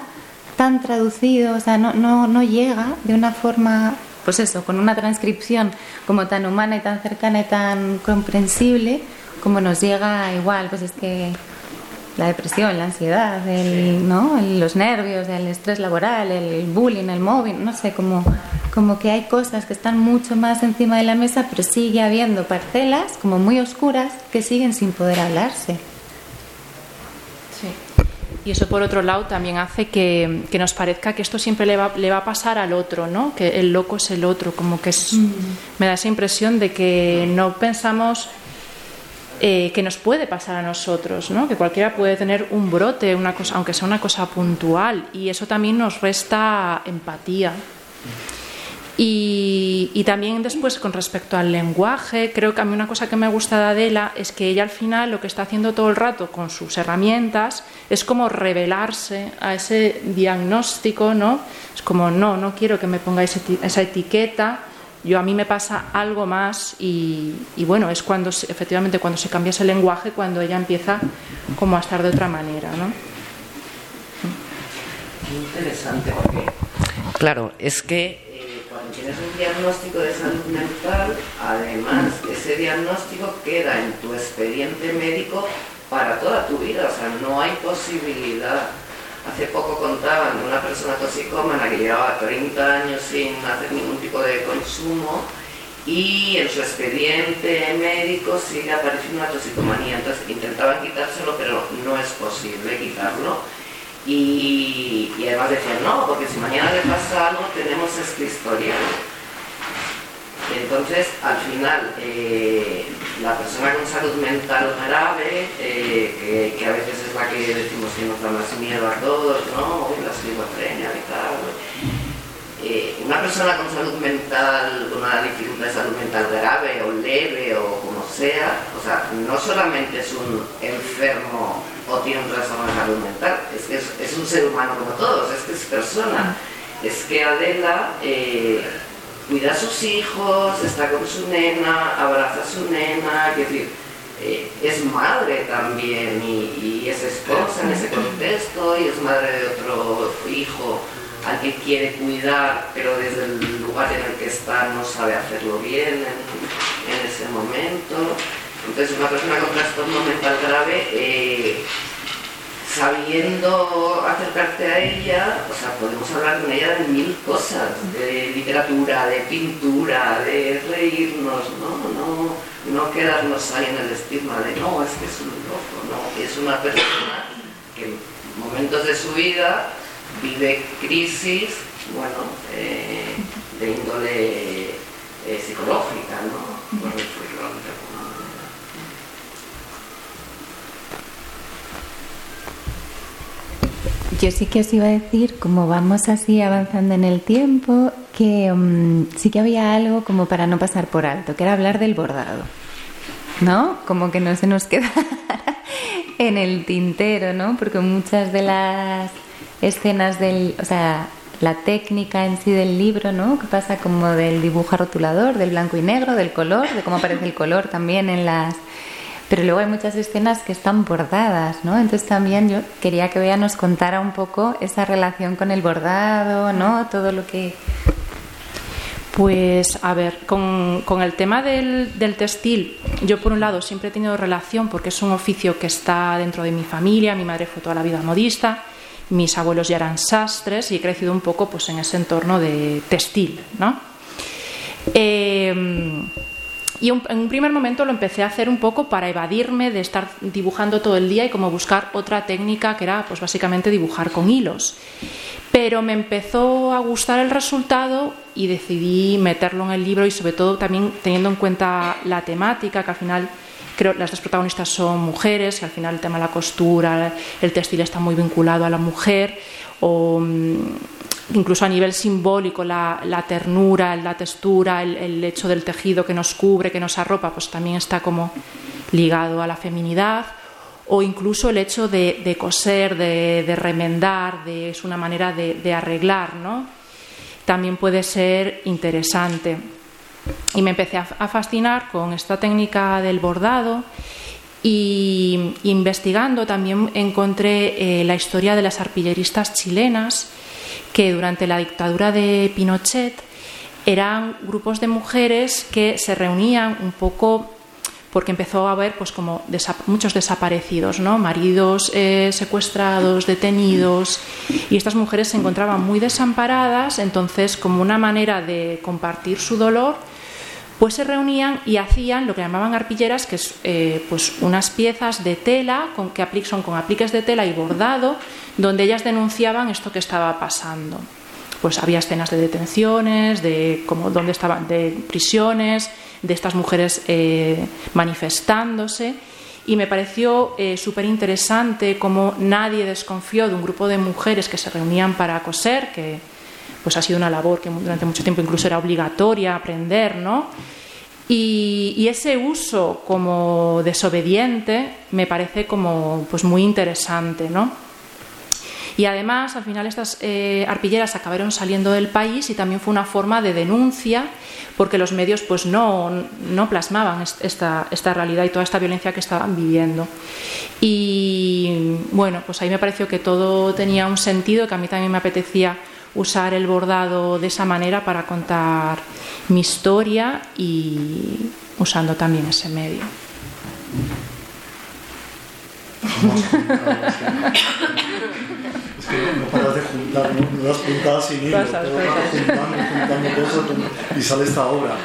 tan traducido, o sea, no, no, no llega de una forma pues eso, con una transcripción como tan humana y tan cercana y tan comprensible, como nos llega igual, pues es que la depresión, la ansiedad, ¿no? los nervios, el estrés laboral, el bullying, el móvil, no sé, como, como que hay cosas que están mucho más encima de la mesa, pero sigue habiendo parcelas como muy oscuras que siguen sin poder hablarse. Y eso, por otro lado, también hace que, nos parezca que esto siempre le va, le va, a pasar al otro, ¿no? Que el loco es el otro, como que es, mm. me da esa impresión de que no pensamos eh, que nos puede pasar a nosotros, ¿no? Que cualquiera puede tener un brote, una cosa, aunque sea una cosa puntual, y eso también nos resta empatía. Y, también después con respecto al lenguaje, creo que a mí una cosa que me gusta de Adela es que ella al final lo que está haciendo todo el rato con sus herramientas es como revelarse a ese diagnóstico, ¿no? Es como, no, no quiero que me pongáis esa etiqueta, yo a mí me pasa algo más y, bueno, es cuando efectivamente cuando se cambia ese lenguaje, cuando ella empieza como a estar de otra manera, ¿no? Interesante porque, claro, es que tienes un diagnóstico de salud mental, además ese diagnóstico queda en tu expediente médico para toda tu vida, o sea, no hay posibilidad. Hace poco contaban de una persona toxicómana que llevaba 30 años sin hacer ningún tipo de consumo y en su expediente médico sigue apareciendo una toxicomanía. Entonces intentaban quitárselo, pero no es posible quitarlo y, además decían, no, porque si mañana le pasa algo tenemos esta historia. Entonces, al final, eh, la persona con salud mental grave, eh, que, a veces es la que decimos que nos da más miedo a todos, ¿no? La esquizofrenia y tal. Eh, una persona con salud mental, una dificultad de salud mental grave o leve o como sea, o sea, no solamente es un enfermo o tiene un trastorno de salud mental, es que es, un ser humano como todos, es que es persona. Es que Adela eh, cuida a sus hijos, está con su nena, abraza a su nena, es decir, eh, es madre también y, es esposa en ese contexto y es madre de otro hijo al que quiere cuidar, pero desde el lugar en el que está no sabe hacerlo bien en ese momento. Entonces, una persona con trastorno mental grave, eh, sabiendo acercarte a ella, o sea, podemos hablar con ella de mil cosas, de literatura, de pintura, de reírnos, ¿no? No, quedarnos ahí en el estigma de no, es que es un loco, no, es una persona que en momentos de su vida vive crisis, bueno, eh, de índole eh, psicológica, ¿no? Yo sí que os iba a decir, como vamos así avanzando en el tiempo, que mm, sí que había algo como para no pasar por alto, que era hablar del bordado. ¿No? Como que no se nos queda en el tintero, ¿no? Porque muchas de las escenas del, o sea, la técnica en sí del libro, ¿no? Que pasa como del dibujo rotulador, del blanco y negro, del color, de cómo aparece el color también en las pero luego hay muchas escenas que están bordadas, ¿no? Entonces también yo quería que Bea nos contara un poco esa relación con el bordado, ¿no? Todo lo que... Pues a ver, con, el tema del, del, textil, yo por un lado siempre he tenido relación porque es un oficio que está dentro de mi familia, mi madre fue toda la vida modista, mis abuelos ya eran sastres y he crecido un poco pues en ese entorno de textil, ¿no? Eh, y en un primer momento lo empecé a hacer un poco para evadirme de estar dibujando todo el día y como buscar otra técnica que era pues básicamente dibujar con hilos. Pero me empezó a gustar el resultado y decidí meterlo en el libro y sobre todo también teniendo en cuenta la temática que al final creo las dos protagonistas son mujeres, que al final el tema de la costura, el textil está muy vinculado a la mujer o mm, incluso a nivel simbólico, la, ternura, la textura, el, hecho del tejido que nos cubre, que nos arropa, pues también está como ligado a la feminidad, o incluso el hecho de, coser, de, remendar, de, es una manera de, arreglar, ¿no? También puede ser interesante. Y me empecé a, fascinar con esta técnica del bordado y investigando también encontré eh, la historia de las arpilleristas chilenas que durante la dictadura de Pinochet eran grupos de mujeres que se reunían un poco porque empezó a haber pues como muchos desaparecidos, ¿no? maridos eh, secuestrados, detenidos, y estas mujeres se encontraban muy desamparadas, entonces como una manera de compartir su dolor, pues se reunían y hacían lo que llamaban arpilleras, que es eh, pues unas piezas de tela con, que son con apliques de tela y bordado, donde ellas denunciaban esto que estaba pasando. Pues había escenas de detenciones, de como dónde estaban, de prisiones, de estas mujeres eh, manifestándose. Y me pareció eh, súper interesante cómo nadie desconfió de un grupo de mujeres que se reunían para coser, que pues ha sido una labor que durante mucho tiempo incluso era obligatoria aprender, ¿no? Y, ese uso como desobediente me parece como pues muy interesante, ¿no? Y además, al final, estas eh, arpilleras acabaron saliendo del país y también fue una forma de denuncia porque los medios pues no, no plasmaban esta, esta, realidad y toda esta violencia que estaban viviendo. Y bueno, pues ahí me pareció que todo tenía un sentido, que a mí también me apetecía usar el bordado de esa manera para contar mi historia y usando también ese medio. Es que no paras de juntar, ¿no? las puntadas sin hilo, cosas, juntando, juntando cosas y sale esta obra.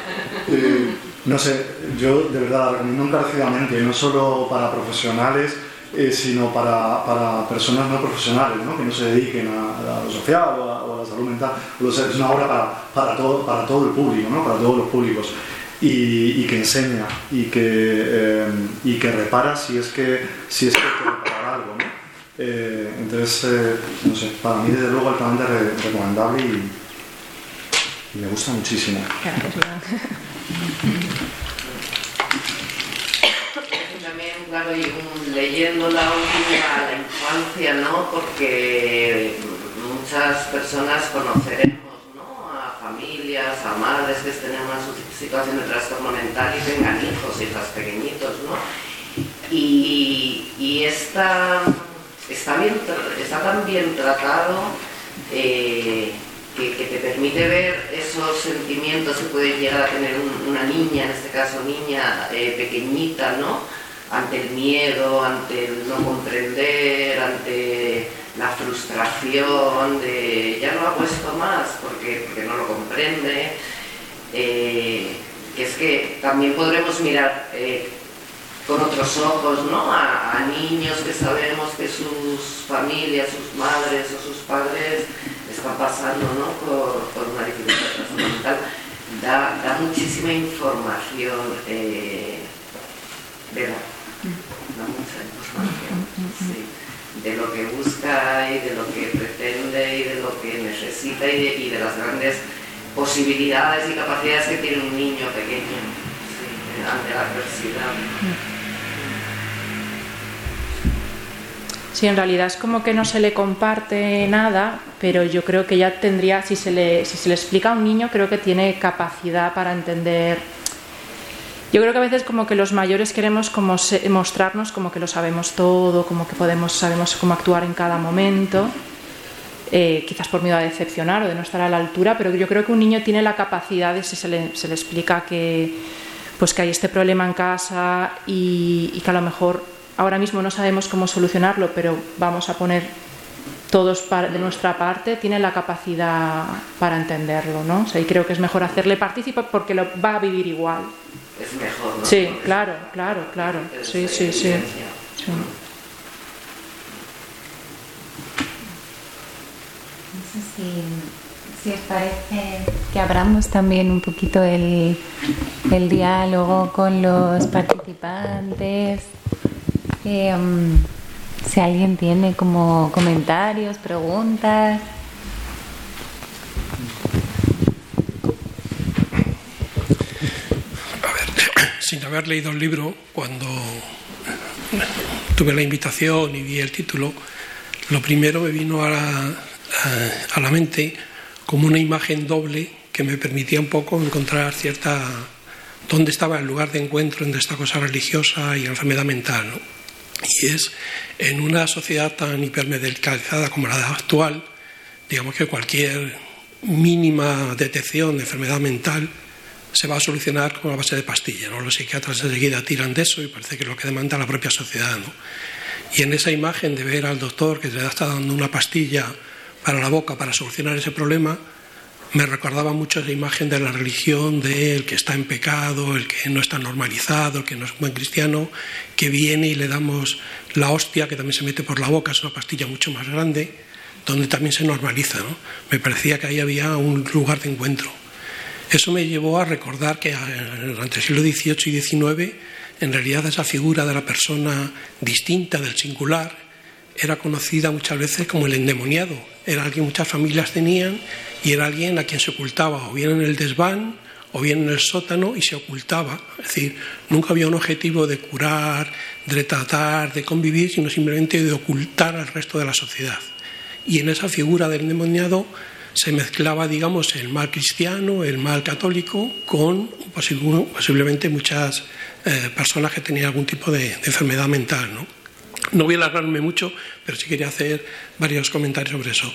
Eh, no sé, yo de verdad la recomiendo encarecidamente, no solo para profesionales, eh, sino para, para, personas no profesionales, ¿no? que no se dediquen a, a lo social o a, la salud mental. Es una obra para, para, todo, para todo el público, ¿no? para todos los públicos. Y, que enseña y que, eh, y que repara si es que, si es que hay que reparar algo. ¿no? Eh, entonces, no sé, para mí desde luego altamente recomendable y, me gusta muchísimo. Y leyendo la última infancia, ¿no? Porque muchas personas conoceremos, ¿no? A familias, a madres que estén en una situación de trastorno mental y tengan hijos, hijas pequeñitos, ¿no? Y, y está, está, bien, está tan bien tratado eh, que, te permite ver esos sentimientos que puede llegar a tener una niña, en este caso niña eh, pequeñita, ¿no? Ante el miedo, ante el no comprender, ante la frustración de ya no hago esto más porque, porque no lo comprende, eh, que es que también podremos mirar eh, con otros ojos ¿no? a, niños que sabemos que sus familias, sus madres o sus padres están pasando ¿no? por, una dificultad mental. Da, muchísima información eh, de. Sí. de lo que busca y de lo que pretende y de lo que necesita y de, y de las grandes posibilidades y capacidades que tiene un niño pequeño sí, ante la adversidad. Sí, en realidad es como que no se le comparte nada, pero yo creo que ya tendría, si se le, si se le explica a un niño, creo que tiene capacidad para entender. Yo creo que a veces como que los mayores queremos como mostrarnos como que lo sabemos todo, como que podemos, sabemos cómo actuar en cada momento, eh, quizás por miedo a decepcionar o de no estar a la altura, pero yo creo que un niño tiene la capacidad de si se le, se le explica que, pues que hay este problema en casa y, y que a lo mejor ahora mismo no sabemos cómo solucionarlo, pero vamos a poner todos de nuestra parte, tiene la capacidad para entenderlo, ¿no? O sea, y creo que es mejor hacerle partícipe porque lo va a vivir igual. Es mejor, ¿no? Sí, Porque claro, claro, claro. Sí, sí, sí. No sé si, si os parece que abramos también un poquito el, el diálogo con los participantes. Eh, um, si alguien tiene como comentarios, preguntas. A ver, sin haber leído el libro, cuando tuve la invitación y vi el título, lo primero me vino a la, mente como una imagen doble que me permitía un poco encontrar cierta dónde estaba el lugar de encuentro entre esta cosa religiosa y enfermedad mental. ¿no? Y es en una sociedad tan hipermedicalizada como la actual, digamos que cualquier mínima detección de enfermedad mental se va a solucionar con una base de pastilla. ¿no? Los psiquiatras enseguida tiran de eso y parece que es lo que demanda la propia sociedad. ¿no? Y en esa imagen de ver al doctor que le está dando una pastilla para la boca para solucionar ese problema, me recordaba mucho esa imagen de la religión del que está en pecado, el que no está normalizado, el que no es un buen cristiano, que viene y le damos la hostia que también se mete por la boca, es una pastilla mucho más grande, donde también se normaliza. ¿no? Me parecía que ahí había un lugar de encuentro. Eso me llevó a recordar que durante el siglo XVIII y XIX, en realidad esa figura de la persona distinta del singular era conocida muchas veces como el endemoniado. Era alguien que muchas familias tenían y era alguien a quien se ocultaba, o bien en el desván, o bien en el sótano, y se ocultaba. Es decir, nunca había un objetivo de curar, de tratar, de convivir, sino simplemente de ocultar al resto de la sociedad. Y en esa figura del endemoniado se mezclaba, digamos, el mal cristiano, el mal católico, con posible- posiblemente muchas eh, personas que tenían algún tipo de, de enfermedad mental. ¿no? No voy a alargarme mucho, pero sí quería hacer varios comentarios sobre eso.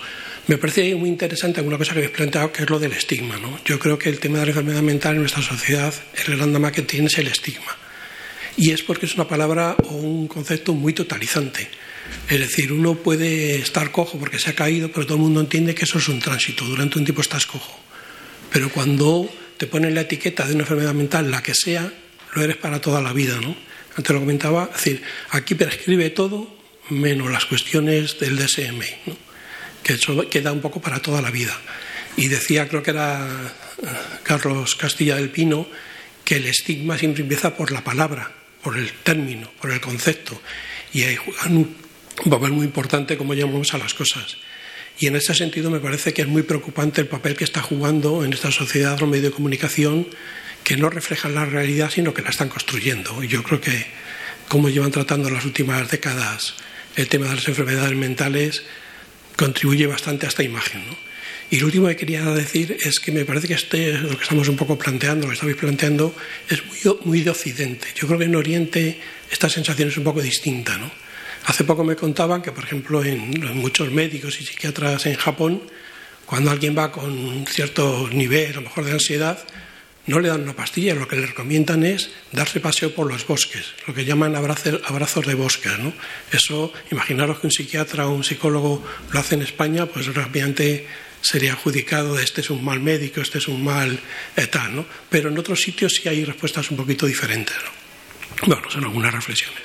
Me parece muy interesante alguna cosa que habéis planteado, que es lo del estigma. ¿no? Yo creo que el tema de la enfermedad mental en nuestra sociedad, el gran drama que tiene es el estigma. Y es porque es una palabra o un concepto muy totalizante. Es decir, uno puede estar cojo porque se ha caído, pero todo el mundo entiende que eso es un tránsito. Durante un tiempo estás cojo. Pero cuando te ponen la etiqueta de una enfermedad mental, la que sea, lo eres para toda la vida. ¿no? Antes lo comentaba, decir, aquí prescribe todo menos las cuestiones del DSM, que eso queda un poco para toda la vida. Y decía, creo que era eh, Carlos Castilla del Pino, que el estigma siempre empieza por la palabra, por el término, por el concepto. Y juegan un papel muy importante cómo llamamos a las cosas. Y en ese sentido me parece que es muy preocupante el papel que está jugando en esta sociedad los medios de comunicación que no reflejan la realidad, sino que la están construyendo. Y yo creo que cómo llevan tratando las últimas décadas el tema de las enfermedades mentales contribuye bastante a esta imagen. ¿no? Y lo último que quería decir es que me parece que este, lo que estamos un poco planteando, lo que estabais planteando, es muy, muy de Occidente. Yo creo que en Oriente esta sensación es un poco distinta. ¿no? Hace poco me contaban que, por ejemplo, en, muchos médicos y psiquiatras en Japón, cuando alguien va con cierto nivel, a lo mejor de ansiedad, no le dan una pastilla, lo que le recomiendan es darse paseo por los bosques, lo que llaman abrazo- abrazos de bosques. ¿no? Eso, imaginaros que un psiquiatra o un psicólogo lo hace en España, pues rápidamente sería adjudicado de este es un mal médico, este es un mal eh. Pero en otros sitios sí hay respuestas un poquito diferentes. ¿no? Bueno, son algunas reflexiones.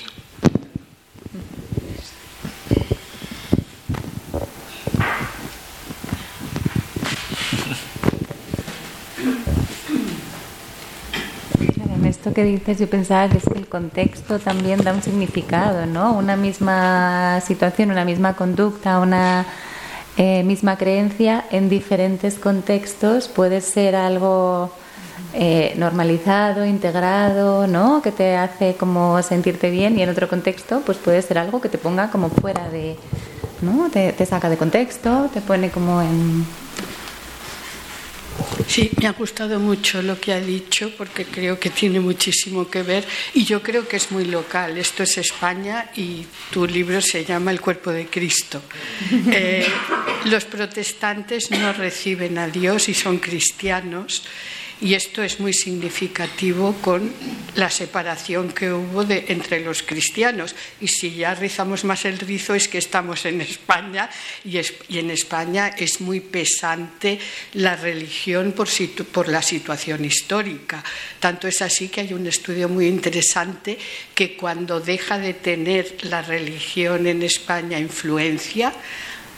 Esto que dices, yo pensaba que es que el contexto también da un significado, ¿no? Una misma situación, una misma conducta, una eh, misma creencia en diferentes contextos puede ser algo eh, normalizado, integrado, ¿no? Que te hace como sentirte bien y en otro contexto pues puede ser algo que te ponga como fuera de, ¿no? te saca de contexto, te pone como en Sí, me ha gustado mucho lo que ha dicho porque creo que tiene muchísimo que ver y yo creo que es muy local. Esto es España y tu libro se llama El cuerpo de Cristo. Eh, los protestantes no reciben a Dios y son cristianos y esto es muy significativo con la separación que hubo de, entre los cristianos. Y si ya rizamos más el rizo es que estamos en España y, en España es muy pesante la religión por, por la situación histórica. Tanto es así que hay un estudio muy interesante que cuando deja de tener la religión en España influencia,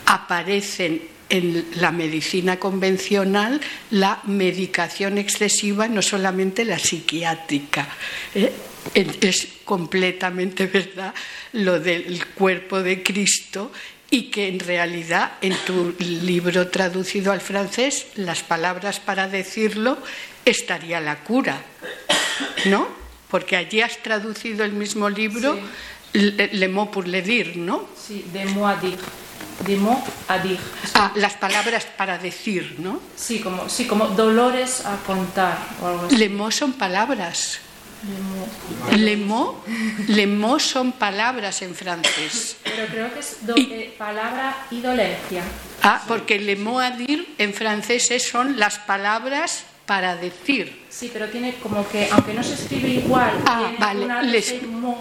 aparecen en la medicina convencional la medicación excesiva, no solamente la psiquiátrica. ¿eh? Es completamente verdad lo del cuerpo de Cristo y que en realidad en tu libro traducido al francés las palabras para decirlo estaría la cura, ¿no? Porque allí has traducido el mismo libro, Le, mot pour le dire, ¿no? Sí, de moi dire de mot a dir. Ah, las palabras para decir, ¿no? Sí, como, sí, como dolores a contar o algo así. Le mot son palabras. Le mot, le mot son palabras en francés. Pero creo que es eh, palabra y dolencia. Ah, porque le mot a dire en francés son las palabras para decir. Sí, pero tiene como que, aunque no se escribe igual, ah, vale,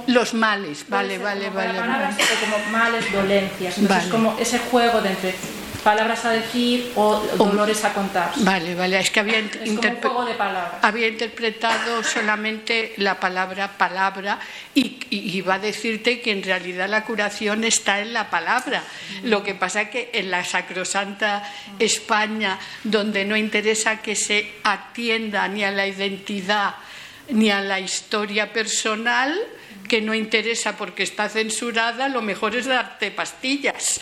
los males, vale, vale, vale. Palabras como males, dolencias. Entonces, como ese juego de entre palabras a decir o dolores a contar. Vale, vale, es que había, había interpretado solamente la palabra palabra y, iba a decirte que en realidad la curación está en la palabra. Lo que pasa es que en la sacrosanta España, donde no interesa que se atienda ni a la identidad ni a la historia personal, que no interesa porque está censurada, lo mejor es darte pastillas.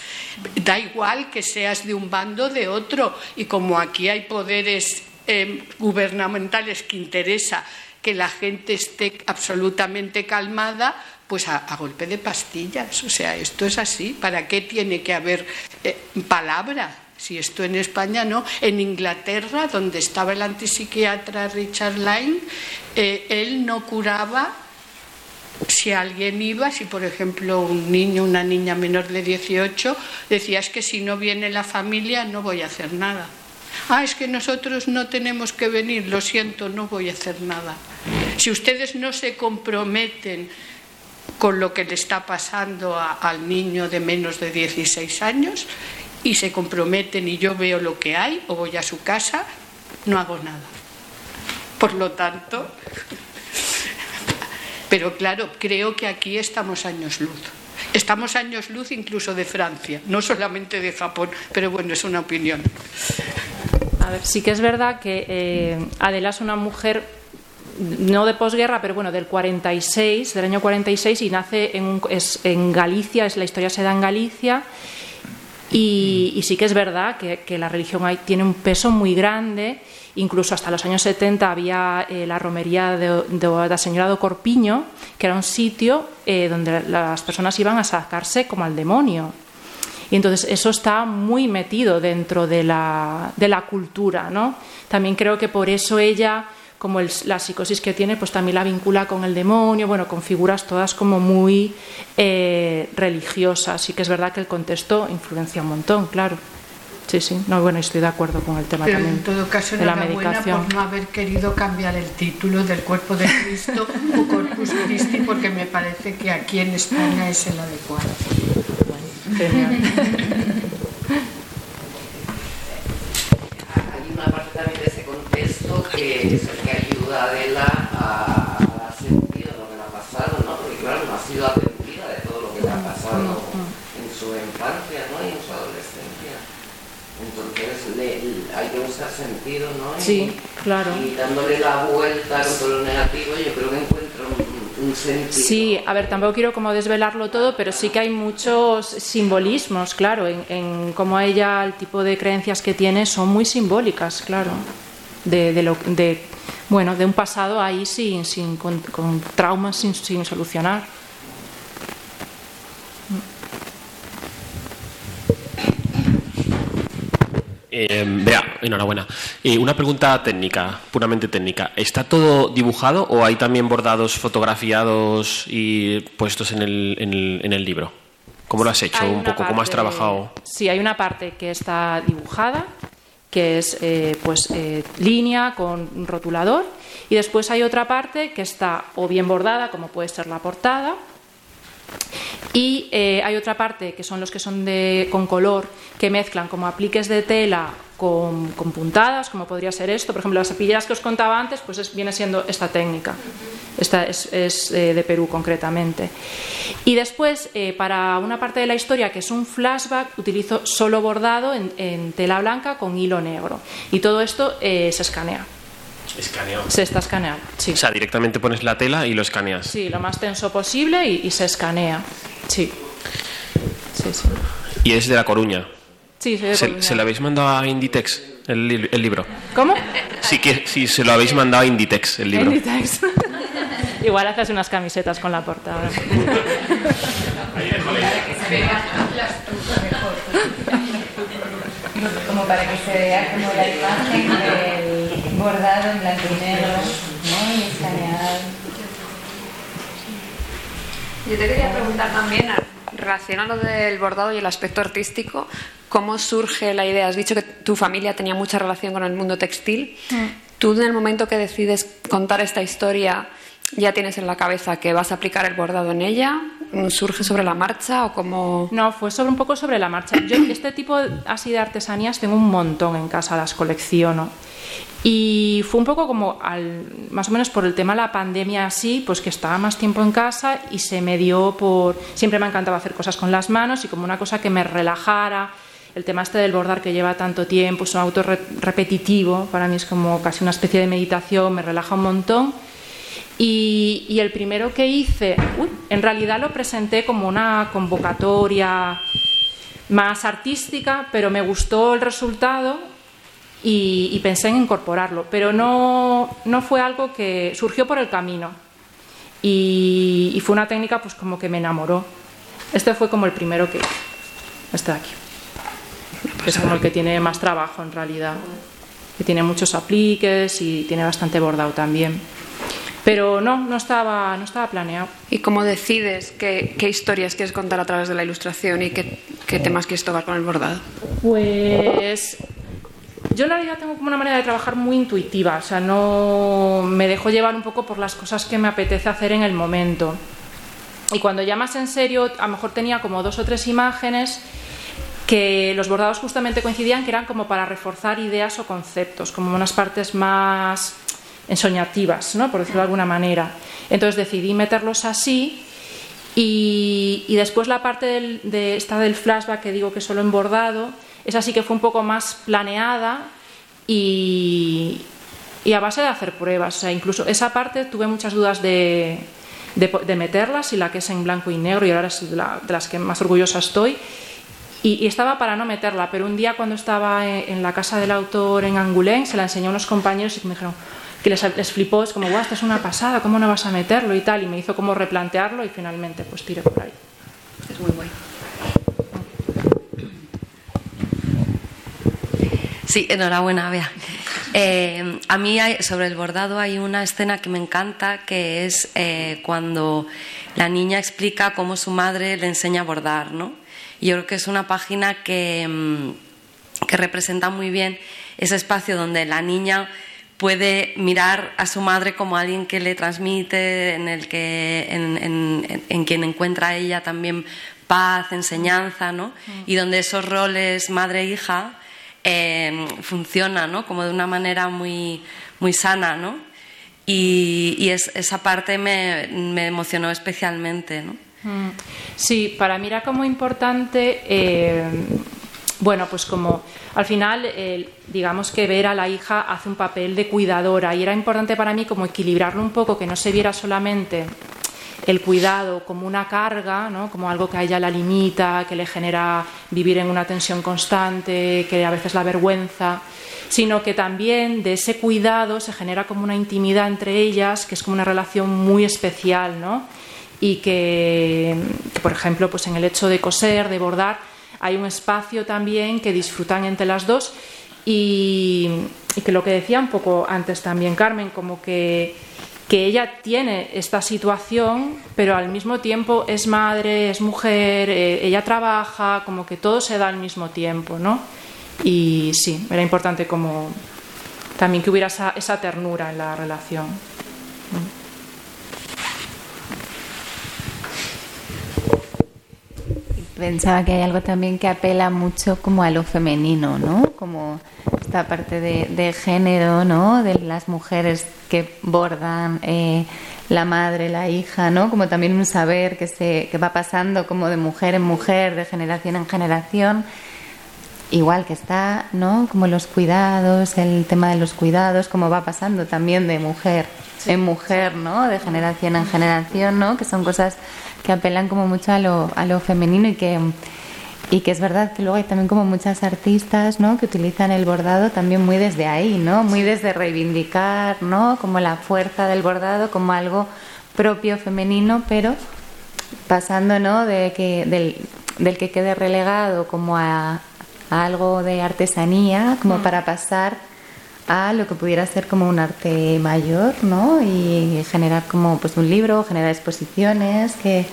Da igual que seas de un bando o de otro. Y como aquí hay poderes eh, gubernamentales que interesa que la gente esté absolutamente calmada, pues a, golpe de pastillas. O sea, esto es así. ¿Para qué tiene que haber eh, palabra? Si esto en España no, en Inglaterra, donde estaba el antipsiquiatra Richard Lyne, eh, él no curaba si alguien iba, si por ejemplo un niño, una niña menor de 18, decía es que si no viene la familia no voy a hacer nada. Ah, es que nosotros no tenemos que venir, lo siento, no voy a hacer nada. Si ustedes no se comprometen con lo que le está pasando al niño de menos de 16 años y se comprometen y yo veo lo que hay o voy a su casa, no hago nada. Por lo tanto, pero claro, creo que aquí estamos años luz. Estamos años luz incluso de Francia, no solamente de Japón, pero bueno, es una opinión. A ver, sí que es verdad que eh, Adela es una mujer no de posguerra, pero bueno, del 46, del año 46, y nace en, es, en Galicia, es, la historia se da en Galicia, y, sí que es verdad que, la religión ahí tiene un peso muy grande Incluso hasta los años 70 había eh, la romería de, la señora de Corpiño, que era un sitio eh, donde las personas iban a sacarse como al demonio. Y entonces eso está muy metido dentro de la, de la cultura, ¿no? También creo que por eso ella, como la psicosis que tiene, pues también la vincula con el demonio, bueno, con figuras todas como muy eh, religiosas. Sí que es verdad que el contexto influencia un montón, claro. Sí, sí, no, bueno, estoy de acuerdo con el tema Pero también. En todo caso, de la medicación. por no haber querido cambiar el título del cuerpo de Cristo o Corpus Christi, porque me parece que aquí en España es el adecuado. Genial. Hay una parte también de ese contexto que es el que ayuda a Adela a, dar sentido a lo que le ha pasado, ¿no? Porque claro, no ha sido atendida de todo lo que le ha pasado en su infancia, ¿no? Y en su le- hay que buscar sentido, ¿no? Y- Sí, claro. Y dándole la vuelta con todo lo negativo, yo creo que encuentro un, un sentido. Sí, a ver, tampoco quiero como desvelarlo todo, pero sí que hay muchos simbolismos, claro, en, en cómo ella, el tipo de creencias que tiene son muy simbólicas, claro, de, de lo, de, bueno, de un pasado ahí sin, sin con, con traumas sin, sin solucionar. Eh, vea, enhorabuena. Eh, una pregunta técnica, puramente técnica. ¿Está todo dibujado o hay también bordados fotografiados y puestos en el, en el, en el libro? ¿Cómo lo has hecho? Hay Un poco, ¿cómo has parte- trabajado? Sí, hay una parte que está dibujada, que es eh, pues eh, línea con rotulador, y después hay otra parte que está o bien bordada, como puede ser la portada, y eh, hay otra parte que son los que son de, con color, que mezclan como apliques de tela con, con puntadas, como podría ser esto. Por ejemplo, las cepilleras que os contaba antes, pues es- viene siendo esta técnica. Esta es, es, eh, de Perú concretamente. Y después, eh, para una parte de la historia que es un flashback, utilizo solo bordado en, en tela blanca con hilo negro. Y todo esto eh, se escanea. Escaneado. Se está escaneando, sí. O sea, directamente pones la tela y lo escaneas. Sí, lo más tenso posible y, y se escanea. Sí. Sí, sí. Y es de La Coruña. Sí, soy de ¿Se, Coruña. se lo habéis mandado a Inditex, el, li- el libro? ¿Cómo? Sí, que, sí, se lo habéis mandado a Inditex, el libro. Inditex. Igual haces unas camisetas con la portada. Como para que se vea como la imagen del bordado en blanco y negro, ¿no? Y escaneado. Yo te quería preguntar también, relacionado lo del bordado y el aspecto artístico, ¿cómo surge la idea? Has dicho que tu familia tenía mucha relación con el mundo textil. ¿Tú en el momento que decides contar esta historia ya tienes en la cabeza que vas a aplicar el bordado en ella? ¿Surge sobre la marcha o cómo...? No, fue sobre un poco sobre la marcha. Yo este tipo así de artesanías tengo un montón en casa, las colecciono. Y fue un poco como, al, más o menos por el tema de la pandemia así, pues que estaba más tiempo en casa y se me dio por... Siempre me ha encantado hacer cosas con las manos y como una cosa que me relajara. El tema este del bordar que lleva tanto tiempo, es un auto re- repetitivo, para mí es como casi una especie de meditación, me relaja un montón. Y, y el primero que hice, uy, en realidad lo presenté como una convocatoria más artística, pero me gustó el resultado y, y pensé en incorporarlo, pero no, no fue algo que surgió por el camino y, y fue una técnica pues como que me enamoró. Este fue como el primero que hice, este de aquí. Es como el que tiene más trabajo en realidad, que tiene muchos apliques y tiene bastante bordado también. Pero no, no estaba, no estaba planeado. ¿Y cómo decides qué, qué historias quieres contar a través de la ilustración y qué, qué temas quieres tocar con el bordado? Pues yo en realidad tengo como una manera de trabajar muy intuitiva, o sea, no me dejo llevar un poco por las cosas que me apetece hacer en el momento. Y cuando ya más en serio, a lo mejor tenía como dos o tres imágenes que los bordados justamente coincidían que eran como para reforzar ideas o conceptos, como unas partes más ensoñativas, ¿no? por decirlo de alguna manera. Entonces decidí meterlos así y, después la parte del, de esta del flashback que digo que solo en bordado, esa sí que fue un poco más planeada y, a base de hacer pruebas. O sea, incluso esa parte tuve muchas dudas de, de, de meterlas y la que es en blanco y negro y ahora es de, la- de las que más orgullosa estoy. Y, estaba para no meterla, pero un día cuando estaba en, la casa del autor en Angulén, se la enseñó a unos compañeros y me dijeron que les, les flipó, es como, guau, esta es una pasada, ¿cómo no vas a meterlo y tal? Y me hizo como replantearlo y finalmente pues tiré por ahí. Es muy bueno. Sí, enhorabuena, Bea. Eh, a mí hay- sobre el bordado hay una escena que me encanta, que es eh, cuando la niña explica cómo su madre le enseña a bordar, ¿no? Y yo creo que es una página que, mm, que representa muy bien ese espacio donde la niña puede mirar a su madre como alguien que le transmite, en el que en, en- en- en quien encuentra ella también paz, enseñanza, ¿no? Y donde esos roles madre-hija eh, funcionan, ¿no? Como de una manera muy, muy sana, ¿no? Y, y es- esa parte me, me emocionó especialmente, ¿no? Mm, Sí, para mí era como importante eh, bueno, pues como al final, digamos que ver a la hija hace un papel de cuidadora y era importante para mí como equilibrarlo un poco, que no se viera solamente el cuidado como una carga, ¿no? como algo que a ella la limita, que le genera vivir en una tensión constante, que a veces la vergüenza, sino que también de ese cuidado se genera como una intimidad entre ellas, que es como una relación muy especial, ¿no? y que, por ejemplo, pues en el hecho de coser, de bordar, hay un espacio también que disfrutan entre las dos y, que lo que decía un poco antes también Carmen, como que, que ella tiene esta situación, pero al mismo tiempo es madre, es mujer, eh, ella trabaja, como que todo se da al mismo tiempo, ¿no? Y sí, era importante como también que hubiera esa, esa ternura en la relación. Pensaba que hay algo también que apela mucho como a lo femenino, ¿no? Como esta parte de, género, ¿no? De las mujeres que bordan, eh, la madre, la hija, ¿no? Como también un saber que, se, que va pasando como de mujer en mujer, de generación en generación. Igual que está, ¿no? Como los cuidados, el tema de los cuidados, como va pasando también de mujer en mujer, ¿no? De generación en generación, ¿no? Que son cosas que apelan como mucho a lo, a lo femenino y que, y que es verdad que luego hay también como muchas artistas, ¿no? Que utilizan el bordado también muy desde ahí, ¿no? Muy desde reivindicar, ¿no? Como la fuerza del bordado como algo propio femenino, pero pasando, ¿no? De que, del, del que quede relegado como a, a algo de artesanía, como mm. para pasar a lo que pudiera ser como un arte mayor, ¿no? Y generar como pues un libro, generar exposiciones que,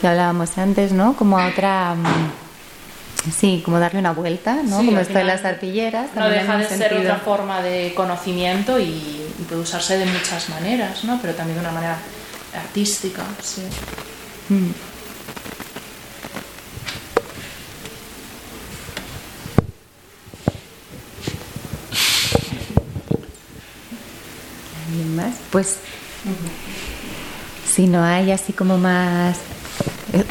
que hablábamos antes, ¿no? Como a otra mm, sí, como darle una vuelta, ¿no? como esto de las arpilleras. No deja de ser otra forma de conocimiento y, puede usarse de muchas maneras, ¿no? Pero también de una manera artística, sí. Mm. Más? Pues si no hay así como más...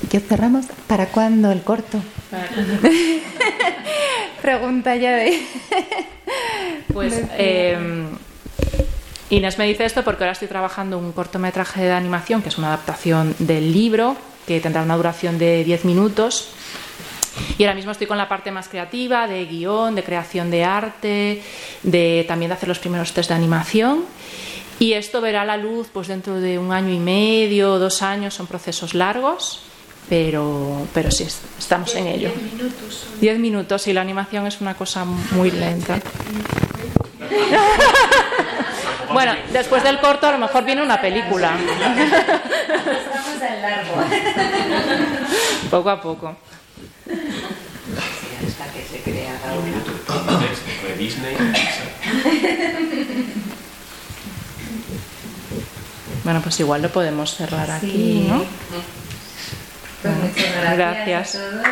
¿Qué cerramos? ¿Para cuándo el corto? Pregunta ya de... pues eh, Inés me dice esto porque ahora estoy trabajando un cortometraje de animación que es una adaptación del libro que tendrá una duración de 10 minutos y ahora mismo estoy con la parte más creativa, de guion, de creación de arte, de también de hacer los primeros test de animación. Y esto verá la luz pues dentro de un año y medio, dos años, son procesos largos, pero, pero sí, estamos en ello. Diez minutos. Diez minutos y la animación es una cosa muy lenta. bueno, después del corto a lo mejor viene una película. Estamos en largo. poco a poco. hasta que se crea Disney. Bueno, pues igual lo podemos cerrar aquí, ¿no? Pues muchas gracias. gracias. A todos.